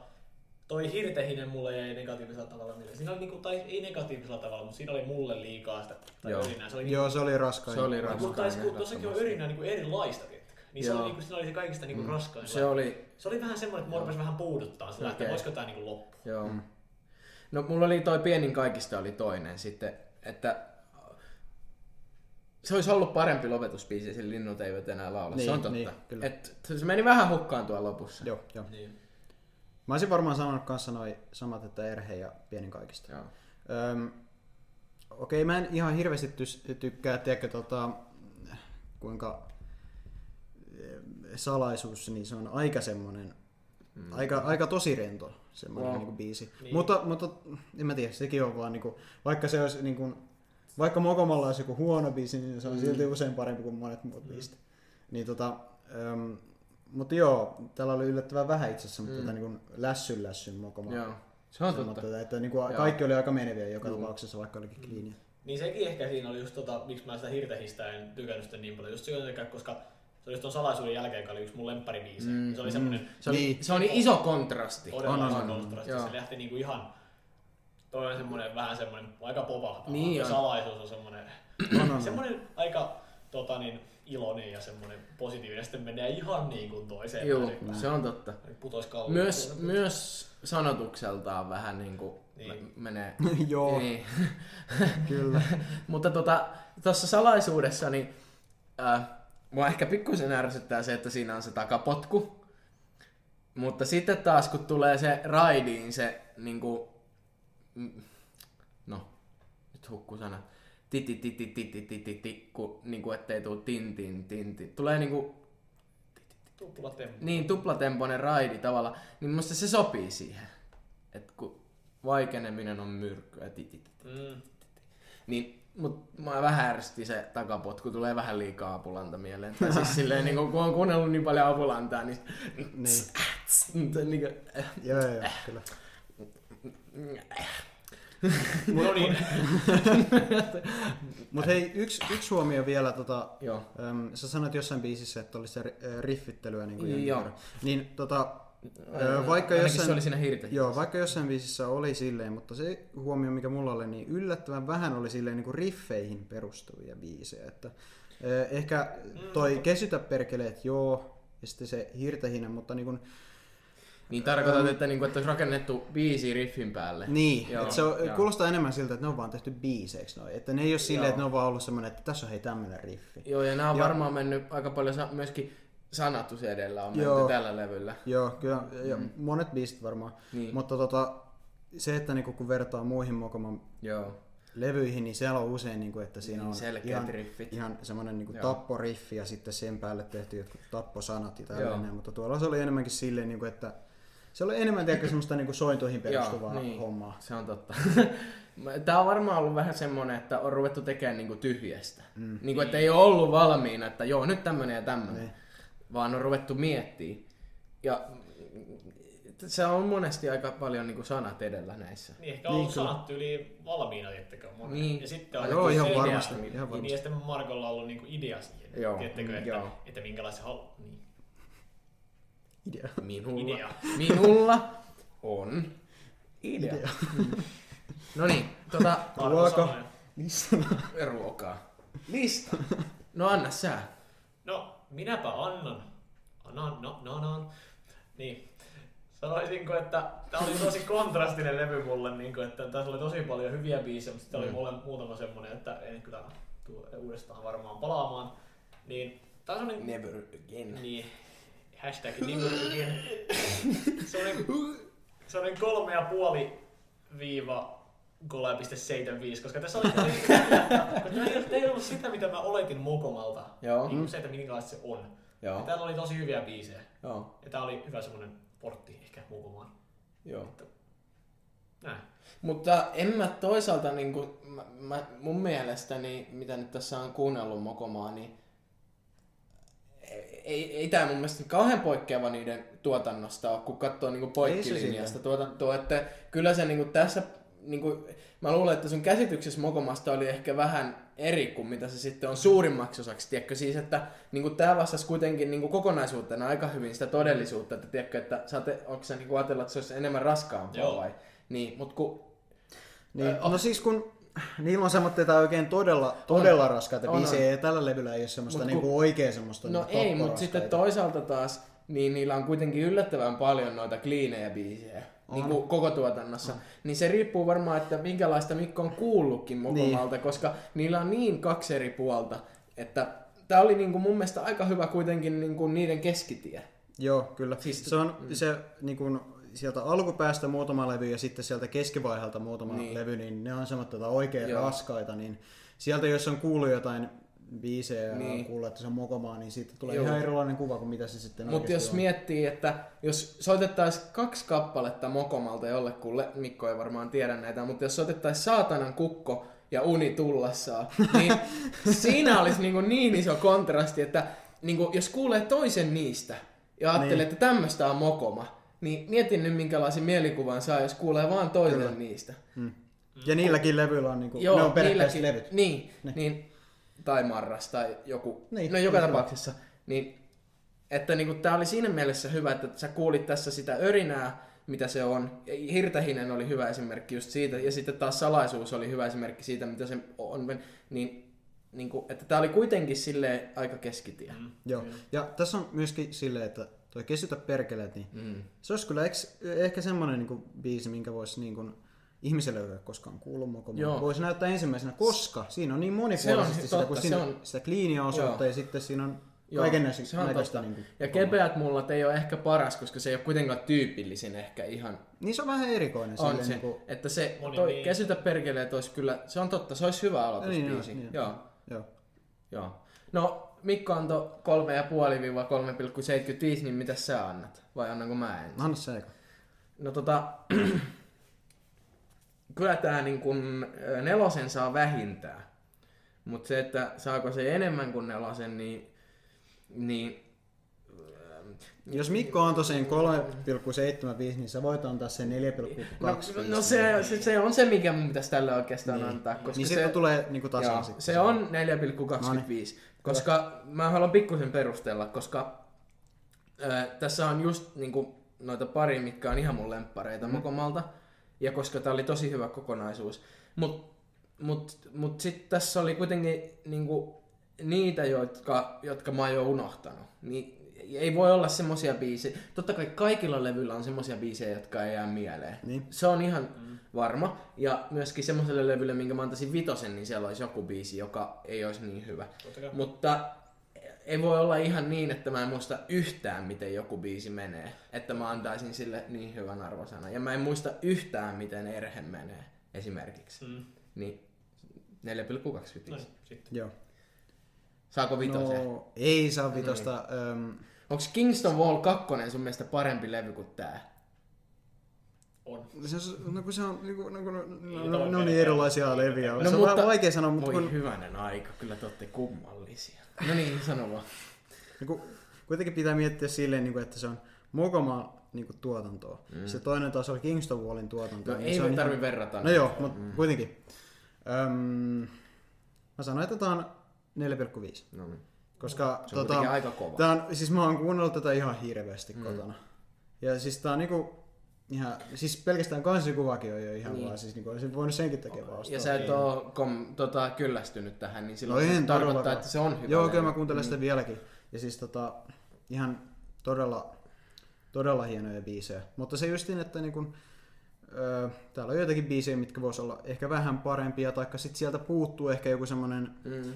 toi hirtehinen mulle jäi negatiivisella tavalla mieleen. Siinä oli niinku, tai ei negatiivisella tavalla, mutta siinä oli mulle liikaa sitä, tai Joo. örinää. Se oli Joo, se oli raskain. Se oli Mutta raskain. taisi, kun tuossakin on örinää niinku erilaista, tiettäkö? Niin se Joo. oli, niinku, siinä oli se kaikista niinku Mm. raskain. Se oli, Se oli vähän semmoinen, että mua rupesi vähän puuduttaa sillä, että Okei. voisiko tää niinku loppu. joo. Mm. No mulla oli toi pienin kaikista oli toinen sitten, että se olisi ollut parempi lopetusbiisi, sillä linnut eivät enää laula. Niin, se on totta. niin, kyllä. Et, se meni vähän hukkaan tuolla lopussa. Joo, joo. Niin. Mä olisin varmaan sanonut kanssa noi samat, että erhe ja pienin kaikista. Joo. Öm, okei, mä en ihan hirveästi tys- tykkää, tiedätkö, tota, kuinka eh, salaisuus, niin se on aika semmonen, mm. aika, aika tosi rento semmoinen Joo. niinku biisi. Niin. Mutta, mutta en mä tiedä, sekin on vaan niinku, vaikka se olisi niinku, vaikka Mokomalla olisi joku huono biisi, niin se on Mm. silti usein parempi kuin monet muut biisit. Niin tota, öm, mutta joo, täällä oli yllättävän vähän itse asiassa, mutta mm. tätä niin lässyn lässyn mokoma. Joo, se on totta. Että niin kuin kaikki oli aika meneviä joka tapauksessa, vaikka olikin kliiniä. Niin sekin ehkä siinä oli just tota, miksi mä sitä hirtehistä en tykännyt sitä niin paljon. Just se, koska se oli just ton salaisuuden jälkeen, joka oli yksi mun lempparibiisi. Mm, se oli semmonen Se oli, Niin. se oli iso kontrasti. todella On, on, iso on. kontrasti. Joo. Se lähti niinku ihan, toi on semmonen vähän semmonen aika popahtava. Niin ja on. salaisuus on semmonen, On, on, on. semmonen aika tota niin, iloinen ja semmonen positiivinen. Sitten menee ihan niin kuin toiseen. Joo, päälle. se on totta. Putois. Myös, myös sanotukseltaan vähän niinku Niin. niin. menee... <laughs> Joo, Niin. <laughs> kyllä. <laughs> Mutta tota, tuossa salaisuudessa, niin äh, mua ehkä pikkusen ärsyttää se, että siinä on se takapotku. Mutta sitten taas, kun tulee se raidiin, se niinku... mm, No, nyt hukku sana. Titi, titi, titi, titi, titi, kun niinku ettei tuu tin, tin, tin, tin. Tulee niinku Tuppula tempo. niin tuplatempoinen raidi tavalla, niin musta se sopii siihen. Et kun vaikeneminen on myrkkyä. Mm. niin mut mä vähän ärsytti se takapotku, tulee vähän liikaa apulanta mieleen. Tai siis silleen, niin kun on kuunnellut niin paljon apulantaa, niin, Niin. niin kuin, äh, Joo, joo, joo, kyllä. No niin. <laughs> Mutta hei, yksi, yksi huomio vielä. Tota, joo. äm, sä sanoit jossain biisissä, että oli se äh, riffittelyä. Niin, kuin Joo. niin tota, ö, vaikka ainakin jossain, se oli siinä hirte. Joo, vaikka jossain biisissä oli silleen, mutta se huomio, mikä mulla oli, niin yllättävän vähän oli silleen niin kuin riffeihin perustuvia biisejä. Että, ö, ehkä toi Kesytä perkeleet, joo, ja sitten se hirtehinen, mutta niin kuin, Niin tarkoitat, että, niinku, että olisi rakennettu biisi riffin päälle. Niin, Joo, se on, joo. kuulostaa enemmän siltä, että ne on vaan tehty biiseiksi noin. Että ne ei ole silleen, että ne on vaan ollut semmoinen, että tässä on hei tämmönen riffi. Joo, ja nämä on Ja- varmaan mennyt aika paljon sa- myöskin sanatus edellä on menty Joo. tällä levyllä. Joo, kyllä, ja monet biisit varmaan. Mm. Niin. Mutta tota, se, että niinku, kun vertaa muihin Mokoman Joo. levyihin, niin siellä on usein, niinku, että siinä Niin, on ihan, riffit. ihan semmoinen niinku, tapporiffi ja sitten sen päälle tehty jotkut tapposanat ja tällainen. Joo. Mutta tuolla se oli enemmänkin silleen, niinku, että se oli enemmän tiedätkö, semmoista niinku sointuihin perustuvaa Joo, niin. hommaa. Se on totta. <laughs> Tämä on varmaan ollut vähän semmonen, että on ruvettu tekemään niinku tyhjästä. Mm. Niinku, että ei ole ollut valmiina, että joo, nyt tämmönen ja tämmönen. Niin. Vaan on ruvettu miettimään. Ja se on monesti aika paljon niinku sanat edellä näissä. Niin ehkä on ollut Niin, sanat yli valmiina, tiettekö? monet. Niin. Ja sitten on Joo, ihan se idea. varmasti, ihan Niin, varmasti. Niin, ja sitten Markolla on ollut niinku idea siihen. Joo, Tiettekö, mm, että, joo. että minkälaisen halu... Niin. Idea. Minulla, Idea. minulla on idea. Idea. No niin, tota, Ruoka. Missä? ruokaa. Lista. No anna sä. No, minäpä annan. Annan, no, no, no. Niin. Sanoisinko, että tämä oli tosi kontrastinen levy mulle, niin kuin, että tässä oli tosi paljon hyviä biisejä, mutta sitten oli mulle muutama semmonen, että en kyllä tule uudestaan varmaan palaamaan. Niin, tää on semmonen, Never again. niin, hashtag again. <laughs> Semmonen, semmonen kolme ja puoli viiva 3,75, koska tässä oli, <laughs> tämä ei, ei ollut sitä, mitä mä oletin Mokomalta. Joo. Niin kuin se, että minkälaista se on. Ja Joo. täällä oli tosi hyviä biisejä. Joo. Ja tää oli hyvä semmonen portti ehkä Mokomaan. Joo. Näin. Mutta en mä toisaalta, niin kuin, mä, mä, mun mielestäni, mitä nyt tässä on kuunnellut Mokomaa, niin ei, ei tämä mun mielestä kauhean poikkeava niiden tuotannosta ole, kun katsoo niin poikkilinjasta tuotantoa. Että kyllä se niin kuin tässä, niin kuin, mä luulen, että sun käsityksessä Mokomasta oli ehkä vähän eri kuin mitä se sitten on suurimmaksi osaksi. Tiedätkö siis, että niin kuin tämä vastasi kuitenkin niin kuin kokonaisuutena aika hyvin sitä todellisuutta, että tiedätkö, että sä te, onko sä niin kuin ajatella, että se olisi enemmän raskaampaa Joo. vai? Niin, mutta kun Niin, no siis kun niillä on semmoista oikein todella, todella raskaita On, biisejä ja tällä levyllä ei ole semmoista Mut kun- niinku oikein semmoista No niinku ei, mutta sitten toisaalta taas, niin niillä on kuitenkin yllättävän paljon noita kliinejä biisejä. Niin kuin koko tuotannossa. Niin se riippuu varmaan, että minkälaista Mikko on kuullutkin Mokomalta, koska niillä on niin kaksi eri puolta, että tämä oli niin kuin mun mielestä aika hyvä kuitenkin niin kuin niiden keskitie. Joo, kyllä. Siis- se on se niin kun, sieltä alkupäästä muutama levy ja sitten sieltä keskivaiheelta muutama Niin. levy, niin ne on semmoista tota oikein Joo. raskaita, niin sieltä jos on kuullut jotain biisejä ja Niin. on kuullut, että se on mokomaa, niin siitä tulee Joo. ihan erilainen kuva kuin mitä se sitten Mutta jos on. miettii, että jos soitettaisiin kaksi kappaletta Mokomalta jollekulle, Mikko ei varmaan tiedä näitä, mutta jos soitettaisiin Saatanan kukko ja Uni tullassaan, niin <laughs> siinä olisi niin, niin iso kontrasti, että niin jos kuulee toisen niistä, ja ajattelin, Niin. että tämmöistä on mokoma, niin mietin nyt minkälaisen mielikuvan saa, jos kuulee vaan toisen Kyllä. niistä. Ja niilläkin levyillä on, niinku, Joo, ne on periaatteessa niilläkin- levyt. Niin, Niin. niin, tai Marras tai joku. Niin, no joka kyllä. tapauksessa. Niin, että niinku, tää oli siinä mielessä hyvä, että sä kuulit tässä sitä örinää, mitä se on. Hirtähinen oli hyvä esimerkki just siitä. Ja sitten taas Salaisuus oli hyvä esimerkki siitä, mitä se on. Niin, niinku, että tää oli kuitenkin sille aika keskitie. Mm. Joo. Ja tässä on myöskin silleen, että toi Kesytä perkeleet, niin Mm. se olisi kyllä eks, ehkä semmoinen niin biisi, minkä voisi niin kuin, ihmiselle, joka ei ole koskaan kuullut mokomaa, voisi näyttää ensimmäisenä, koska siinä on niin Se monipuolisesti on sitä, totta, kun se siinä on- sitä kliinia osuutta Joo. ja sitten siinä on kaiken näköistä. Niin, Ja kepeät mullat ei ole ehkä paras, koska se ei ole kuitenkaan tyypillisin ehkä ihan niin se on vähän erikoinen. On silleen se, Niin kuin, että se Moni toi niin. kesytä perkeleet olisi kyllä, se on totta, se olisi hyvä aloitusbiisi. Niin, niin, joo, joo. joo. No, Mikko antoi 3,5-3,75, niin mitä sä annat? Vai annanko mä ensin? Anna se eka. No tota, <clears throat> kyllä tää niin kun nelosen saa vähintään. Mutta se, että saako se enemmän kuin nelosen, niin, niin Jos Mikko antoi sen 3,75, niin sä voit antaa sen 4,25. no, no se, se, se, on se, mikä mun pitäisi tälle oikeastaan Niin. antaa. Koska niin se, sitten tulee niinku tasan Joo, sitten. se on 4,25. No Koska mä haluan pikkusen perustella, koska ää, tässä on just niinku, noita pari, mitkä on ihan mun lemppareita mm. Mokomalta. Ja koska tää oli tosi hyvä kokonaisuus. Mut, mut, mut sitten tässä oli kuitenkin niinku, niitä, jotka, jotka mä oon jo unohtanut. Niin ei voi olla semmosia biisejä. Totta kai kaikilla levyillä on semmosia biisejä, jotka ei jää mieleen. Niin. Se on ihan varma. Ja myöskin semmoiselle levylle, minkä mä antaisin vitosen, niin siellä olisi joku biisi, joka ei olisi niin hyvä. Totta. Mutta ei voi olla ihan niin, että mä en muista yhtään, miten joku biisi menee. Että mä antaisin sille niin hyvän arvosanan. Ja mä en muista yhtään, miten Erhe menee, esimerkiksi. Mm. Niin 4,25. No, niin, sitten. Joo. Saako vitosen? No, ei saa vitosta. No. Onko Kingston Wall 2 sun mielestä parempi levy kuin tää? On. Se, on- no kun se on, niinku, no, kun, no, Niin, no, no niin perkele. erilaisia leviä. No, se on mutta- vähän vaikea sanoa, mutta Voi kun, hyvänen aika, kyllä te ootte kummallisia. No niin, sano vaan. niin kun, kuitenkin pitää miettiä silleen, niin kuin, että se on Mokomaan niin kuin, tuotantoa. Mm. Se toinen taas oli Kingston Wallin tuotantoa. No niin ei se me on tarvi ihan- verrata. No joo, mutta mm. kuitenkin. Öm, mä sanoin, että tää on 4,5. No, niin. Koska se on tota, aika kova. tää on, siis mä oon kuunnellut tätä ihan hirveästi Mm. mm. kotona. Ja siis tää on niinku ihan, siis pelkästään kansikuvakin on jo ihan Niin. niin. vaan, siis niinku olisin voinut senkin takia vaan ostaa. Ja sä et oo kom, tota, kyllästynyt tähän, niin silloin No se en tarkoittaa, todellakaan. että se on hyvä. Joo, kyllä mä kuuntelen sitä vieläkin. Ja siis tota, ihan todella, todella hienoja biisejä. Mutta se justin, että niinku, ö, täällä on joitakin biisejä, mitkä vois olla ehkä vähän parempia, taikka sit sieltä puuttuu ehkä joku semmonen, Mm.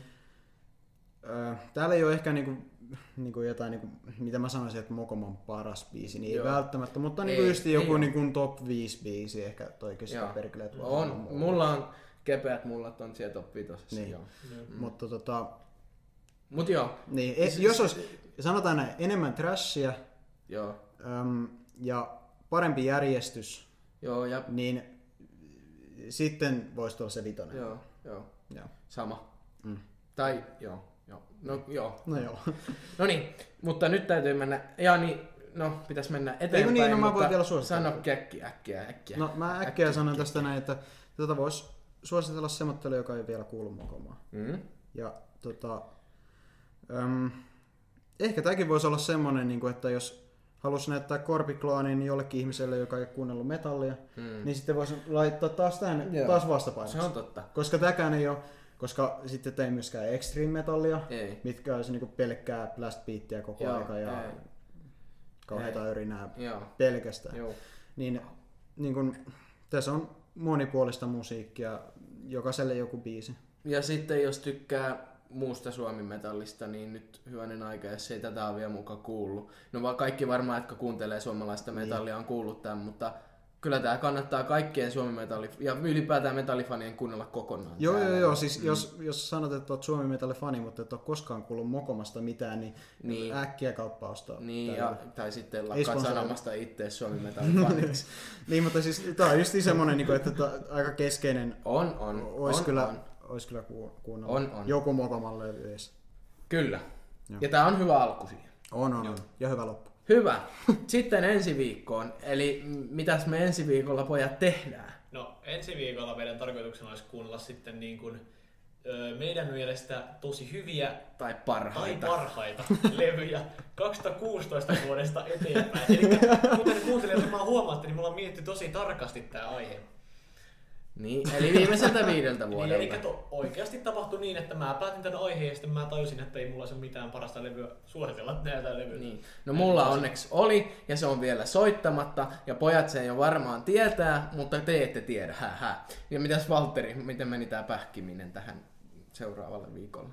Täällä ei ole ehkä niinku, niinku jotain, niinku, mitä mä sanoisin, että Mokoman paras biisi, niin Joo. ei välttämättä, mutta niinku Ei, just ei joku niinku top 5 biisi ehkä toikin sitä Joo. perkeleet. On, olla. mulla on kepeät mullat on siellä top 5. Niin. Joo. Mutta tota, Mut joo, niin, e, jos olisi, sanotaan näin, enemmän trashia, joo, Öm, ja parempi järjestys, joo, ja niin sitten voisi tulla se vitonen. joo, joo, Joo. sama. Mm. Tai joo, no joo. No joo. No niin, mutta nyt täytyy mennä, ja niin, no pitäisi mennä eteenpäin, niin, no mä voin vielä suositella. Sano käkki äkkiä, äkkiä. No mä äkkiä sanon tästä näin, että tätä voisi suositella semmoittelu, joka ei vielä kuulu mokomaan. Mm. Ja tota, öm, ehkä tämäkin voisi olla semmonen, niin kuin, että jos halusi näyttää Korpiklaanin jollekin ihmiselle, joka ei kuunnellut metallia, Mm. niin sitten voisi laittaa taas tämän Joo. taas Se vastapainoksi. on totta. Koska tämäkään ei ole, koska sitten ei myöskään extreme metallia, Ei. mitkä olisi niinku pelkkää blast beattiä koko Joo, aika ja ei. kauheita örinää Joo, pelkästään. joo. Niin, niin kun, tässä on monipuolista musiikkia, jokaiselle joku biisi. Ja sitten jos tykkää muusta suomimetallista, niin nyt hyvänen aika, jos ei tätä ole vielä mukaan kuullut. No vaan kaikki varmaan, jotka kuuntelee suomalaista metallia, on kuullut tämän, mutta kyllä tämä kannattaa kaikkien suomimetalli ja ylipäätään metallifanien kuunnella kokonaan. Joo, täällä. joo, joo. Siis jos, jos sanot, että olet Suomi Metalli fani, mutta et ole koskaan kuullut Mokomasta mitään, niin, Niin. äkkiä kauppa ostaa. Niin, ja, tai sitten lakkaat sanomasta itse suomimetallifaniksi. <laughs> niin, mutta siis tämä on just semmoinen, niin että tää aika keskeinen on, on, olisi on, kyllä, on. Ois kyllä ku- kuunnella On, on. joku Mokoman levy edes. Kyllä. Joo. Ja tämä on hyvä alku siihen. On, on, on. Ja hyvä loppu. Hyvä. Sitten ensi viikkoon. Eli mitäs me ensi viikolla pojat tehdään? No ensi viikolla meidän tarkoituksena olisi kuunnella sitten niin kuin, ö, meidän mielestä tosi hyviä Tai tai parhaita. parhaita levyjä 2016 vuodesta eteenpäin. Eli kuten kuuntelijat varmaan huomaatte, niin mulla on mietitty tosi tarkasti tämä aihe. Niin, eli viimeiseltä viideltä Niin, vuodelta. eli to, oikeasti tapahtui niin, että mä päätin tämän aiheen ja sitten mä tajusin, että ei mulla ole mitään parasta levyä suositella näitä levyä. Niin. No mulla onneksi oli, ja se on vielä soittamatta, ja pojat sen jo varmaan tietää, mutta te ette tiedä, hä, hä. Ja mitäs Valtteri, miten meni tää pähkiminen tähän seuraavalle viikolle?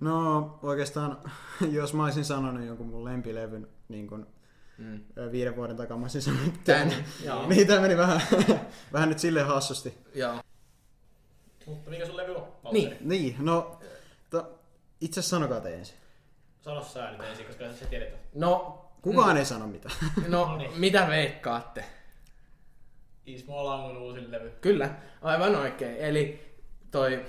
No oikeastaan, <laughs> jos mä olisin sanonut jonkun mun lempilevyn niin kun, Mm. viiden vuoden Tän. tän. Joo. Niin tää meni vähän, <laughs> vähän nyt silleen hassusti. Joo. Mutta mikä sun levy on? Valtteri? Niin. Niin, no to, itse asiassa sanokaa te ensin. Sano sä nyt ensin, koska sä tiedät. No, Kukaan ei sano mitään. no No niin. mitä veikkaatte? Ismo Langon uusin levy. Kyllä, aivan oikein. Eli toi,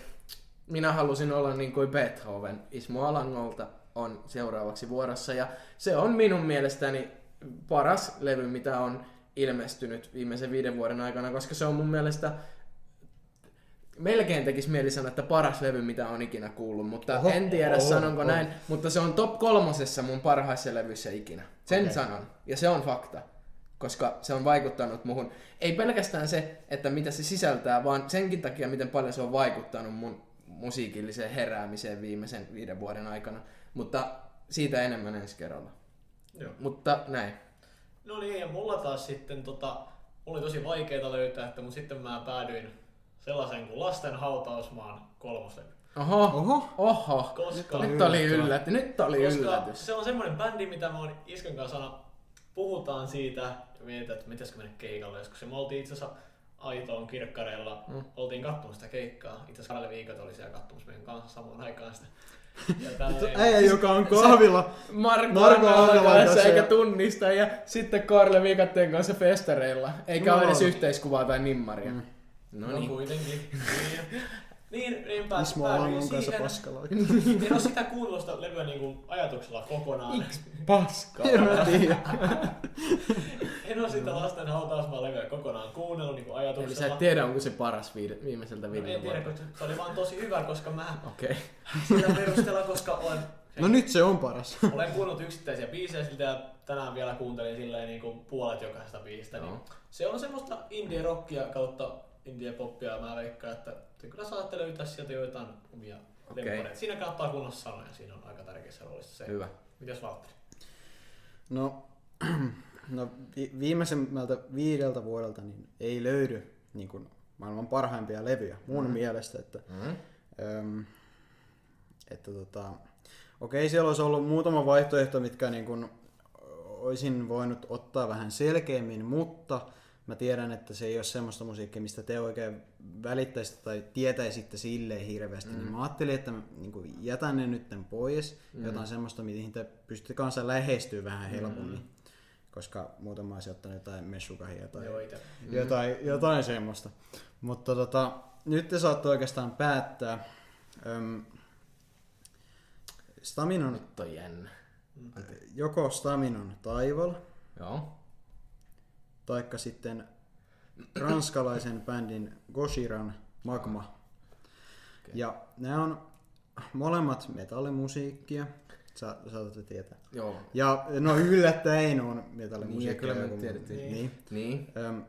minä halusin olla niin kuin Beethoven. Ismo Alangolta on seuraavaksi vuorossa ja se on minun mielestäni paras levy, mitä on ilmestynyt viimeisen viiden vuoden aikana, koska se on mun mielestä melkein tekisi mieli sanoa, että paras levy, mitä on ikinä kuullut, mutta Oho, en tiedä oho, sanonko oho. näin, mutta se on top kolmosessa mun parhaissa levyissä ikinä. Sen Okei. sanon, ja se on fakta, koska se on vaikuttanut muhun. Ei pelkästään se, että mitä se sisältää, vaan senkin takia, miten paljon se on vaikuttanut mun musiikilliseen heräämiseen viimeisen viiden vuoden aikana. Mutta siitä enemmän ensi kerralla. Joo. Mutta näin. No niin, ja mulla taas sitten tota, oli tosi vaikeeta löytää, että mutta sitten mä päädyin sellaisen kuin Lasten hautausmaan kolmoslevy. Oho, Oho. oho. Koska, Nyt oli yllätys. Nyt oli koska yllätys. se on semmoinen bändi, mitä mä oon Iskon kanssa aina puhutaan siitä ja mietitään, että pitäisikö mennä keikalle joskus. Ja me oltiin itse asiassa Aitoon kirkkareella, Mm. oltiin katsomassa sitä keikkaa. Itse asiassa kahdelle viikot oli siellä katsomassa meidän kanssa samaan aikaan sitä. Äijä, joka on kahvilla. Marko, Marko kanssa kanssa eikä ja- tunnista ja sitten Karle Viikatteen kanssa festareilla. Eikä No. ole edes yhteiskuvaa tai nimmaria. Mm. No No niin. kuitenkin. <laughs> niin, niin, niin pääs, Ismo Alangon kanssa siihen. paskalaa. En ole sitä kuullut sitä levyä niinku ajatuksella kokonaan. Paskaa. En mä tiedä. En ole sitä lasten hautausmaan levyä kokonaan kuunnellut niinku Eli ajatuksella. sä et tiedä, onko se paras viide, viimeiseltä No, viideltä en tiedä, koska se oli vaan tosi hyvä, koska mä Okei. Okay. sillä perusteella, koska olen, No nyt se on paras. olen kuunnellut yksittäisiä biisejä siltä ja tänään vielä kuuntelin silleen niin kuin puolet jokaisesta biisistä. Niin Joo. se on semmoista indie-rockia kautta indie-poppia ja mä veikkaan, että te kyllä saatte löytää sieltä joitain omia okay. Siinä kannattaa kuunnella sanoja, siinä on aika tärkeässä roolissa se. Hyvä. Mitäs Valtteri? No, <clears throat> no vi- viimeisemmältä viideltä vuodelta niin ei löydy niin kuin, maailman parhaimpia levyjä mun Mm. mielestä. Että, Mm. öm, että tota, okei, siellä olisi ollut muutama vaihtoehto, mitkä niin kuin, olisin voinut ottaa vähän selkeämmin, mutta mä tiedän, että se ei ole semmoista musiikkia, mistä te oikein välittäisitte tai tietäisitte silleen hirveästi. Mm. Niin mä ajattelin, että mä niin jätän ne nytten pois, Mm. mm. jotain semmoista, mihin te pystytte kanssa lähestyä vähän helpommin. Mm. Koska muuten mä olisin ottanut jotain messukahia tai Joo, ite. jotain, jotain semmoista. Mutta tota, nyt te saatte oikeastaan päättää. Öm, Staminon, Nyt on jännä. joko Staminon taival, Joo. Taikka sitten ranskalaisen bändin Goshiran Magma. Okei. Ja nämä on molemmat metallimusiikkia, Sa- saatatte tietää. Joo. Ja no yllättäen on Niin, metallimusiikkia. kyllä me tiedettiin. Niin. niin. Niin. Öm,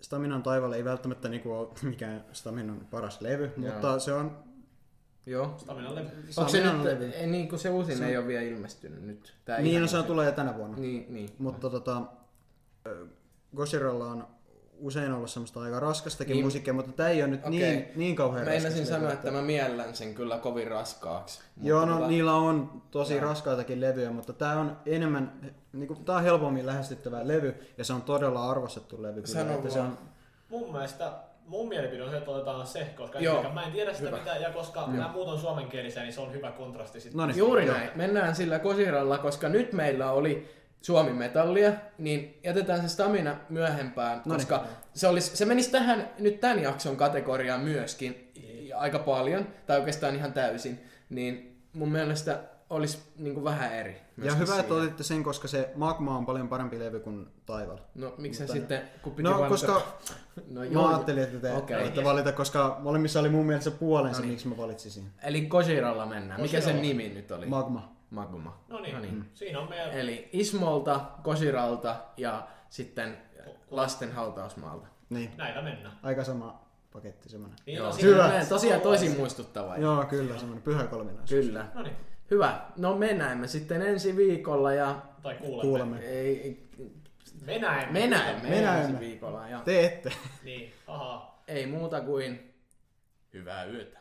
Staminan taival ei välttämättä niinku ole mikään Staminan paras levy, Joo. mutta se on Joo. Staminan levy. Onko se Staminan nyt, levy. ei, niin kuin se uusin Se- ei ole vielä ilmestynyt nyt. Tää Niin, ihan no se tulee tänä vuonna. Niin, niin. Mutta tota, ö, Goshiralla on usein ollut semmoista aika raskastakin Niin. musiikkia, mutta tämä ei ole nyt Okei. niin, niin kauhean Meinasin sanoa, että mä miellän sen kyllä kovin raskaaksi. Joo, no tota- niillä on tosi Joo. raskaitakin levyjä, mutta tämä on enemmän, niinku, tää on helpommin lähestyttävä levy ja se on todella arvostettu levy. kyllä, Sano että se on, Mun mielestä, mun mielipide on se, että otetaan se, koska Joo. Mä en tiedä sitä Hyvä. mitään, ja koska Joo. nämä muut on suomenkielisiä, niin se on hyvä kontrasti sitten. no niin, Juuri näin. Mennään sillä kosiralla, koska nyt meillä oli Suomi Metallia, niin jätetään se stamina myöhempään, Noniin. koska se, olisi, se menisi tähän nyt tämän jakson kategoriaan myöskin aika paljon, tai oikeastaan ihan täysin. Niin mun mielestä olisi niinku vähän eri. Ja hyvä, että siinä. otitte sen, koska se Magma on paljon parempi levy kuin Taival. No miksi Mutta- sitten, kun piti No, valita... koska <laughs> No, mä ajattelin, että te okay. valita, koska molemmissa oli mun mielestä puolensa, No niin. miksi mä valitsisin. Eli Kojiralla mennään. Mikä sen nimi nyt oli? Magma. Magma. No niin, No niin. siinä on meidän... Eli Ismolta, Kosiralta ja sitten lasten hautausmaalta. Niin, Näillä mennään. aika sama paketti semmonen. Niin, Joo, Hyvä. on tosiaan tosi muistuttava. Joo, kyllä, semmonen pyhä kolminaisuus. Kyllä. No niin, Hyvä. No me näemme sitten ensi viikolla ja tai kuulemme. Kuulemme. ei, Me näemme. me näemme Me näemme. ensi viikolla ja Te ette. Niin, ahaa. ei muuta kuin hyvää yötä.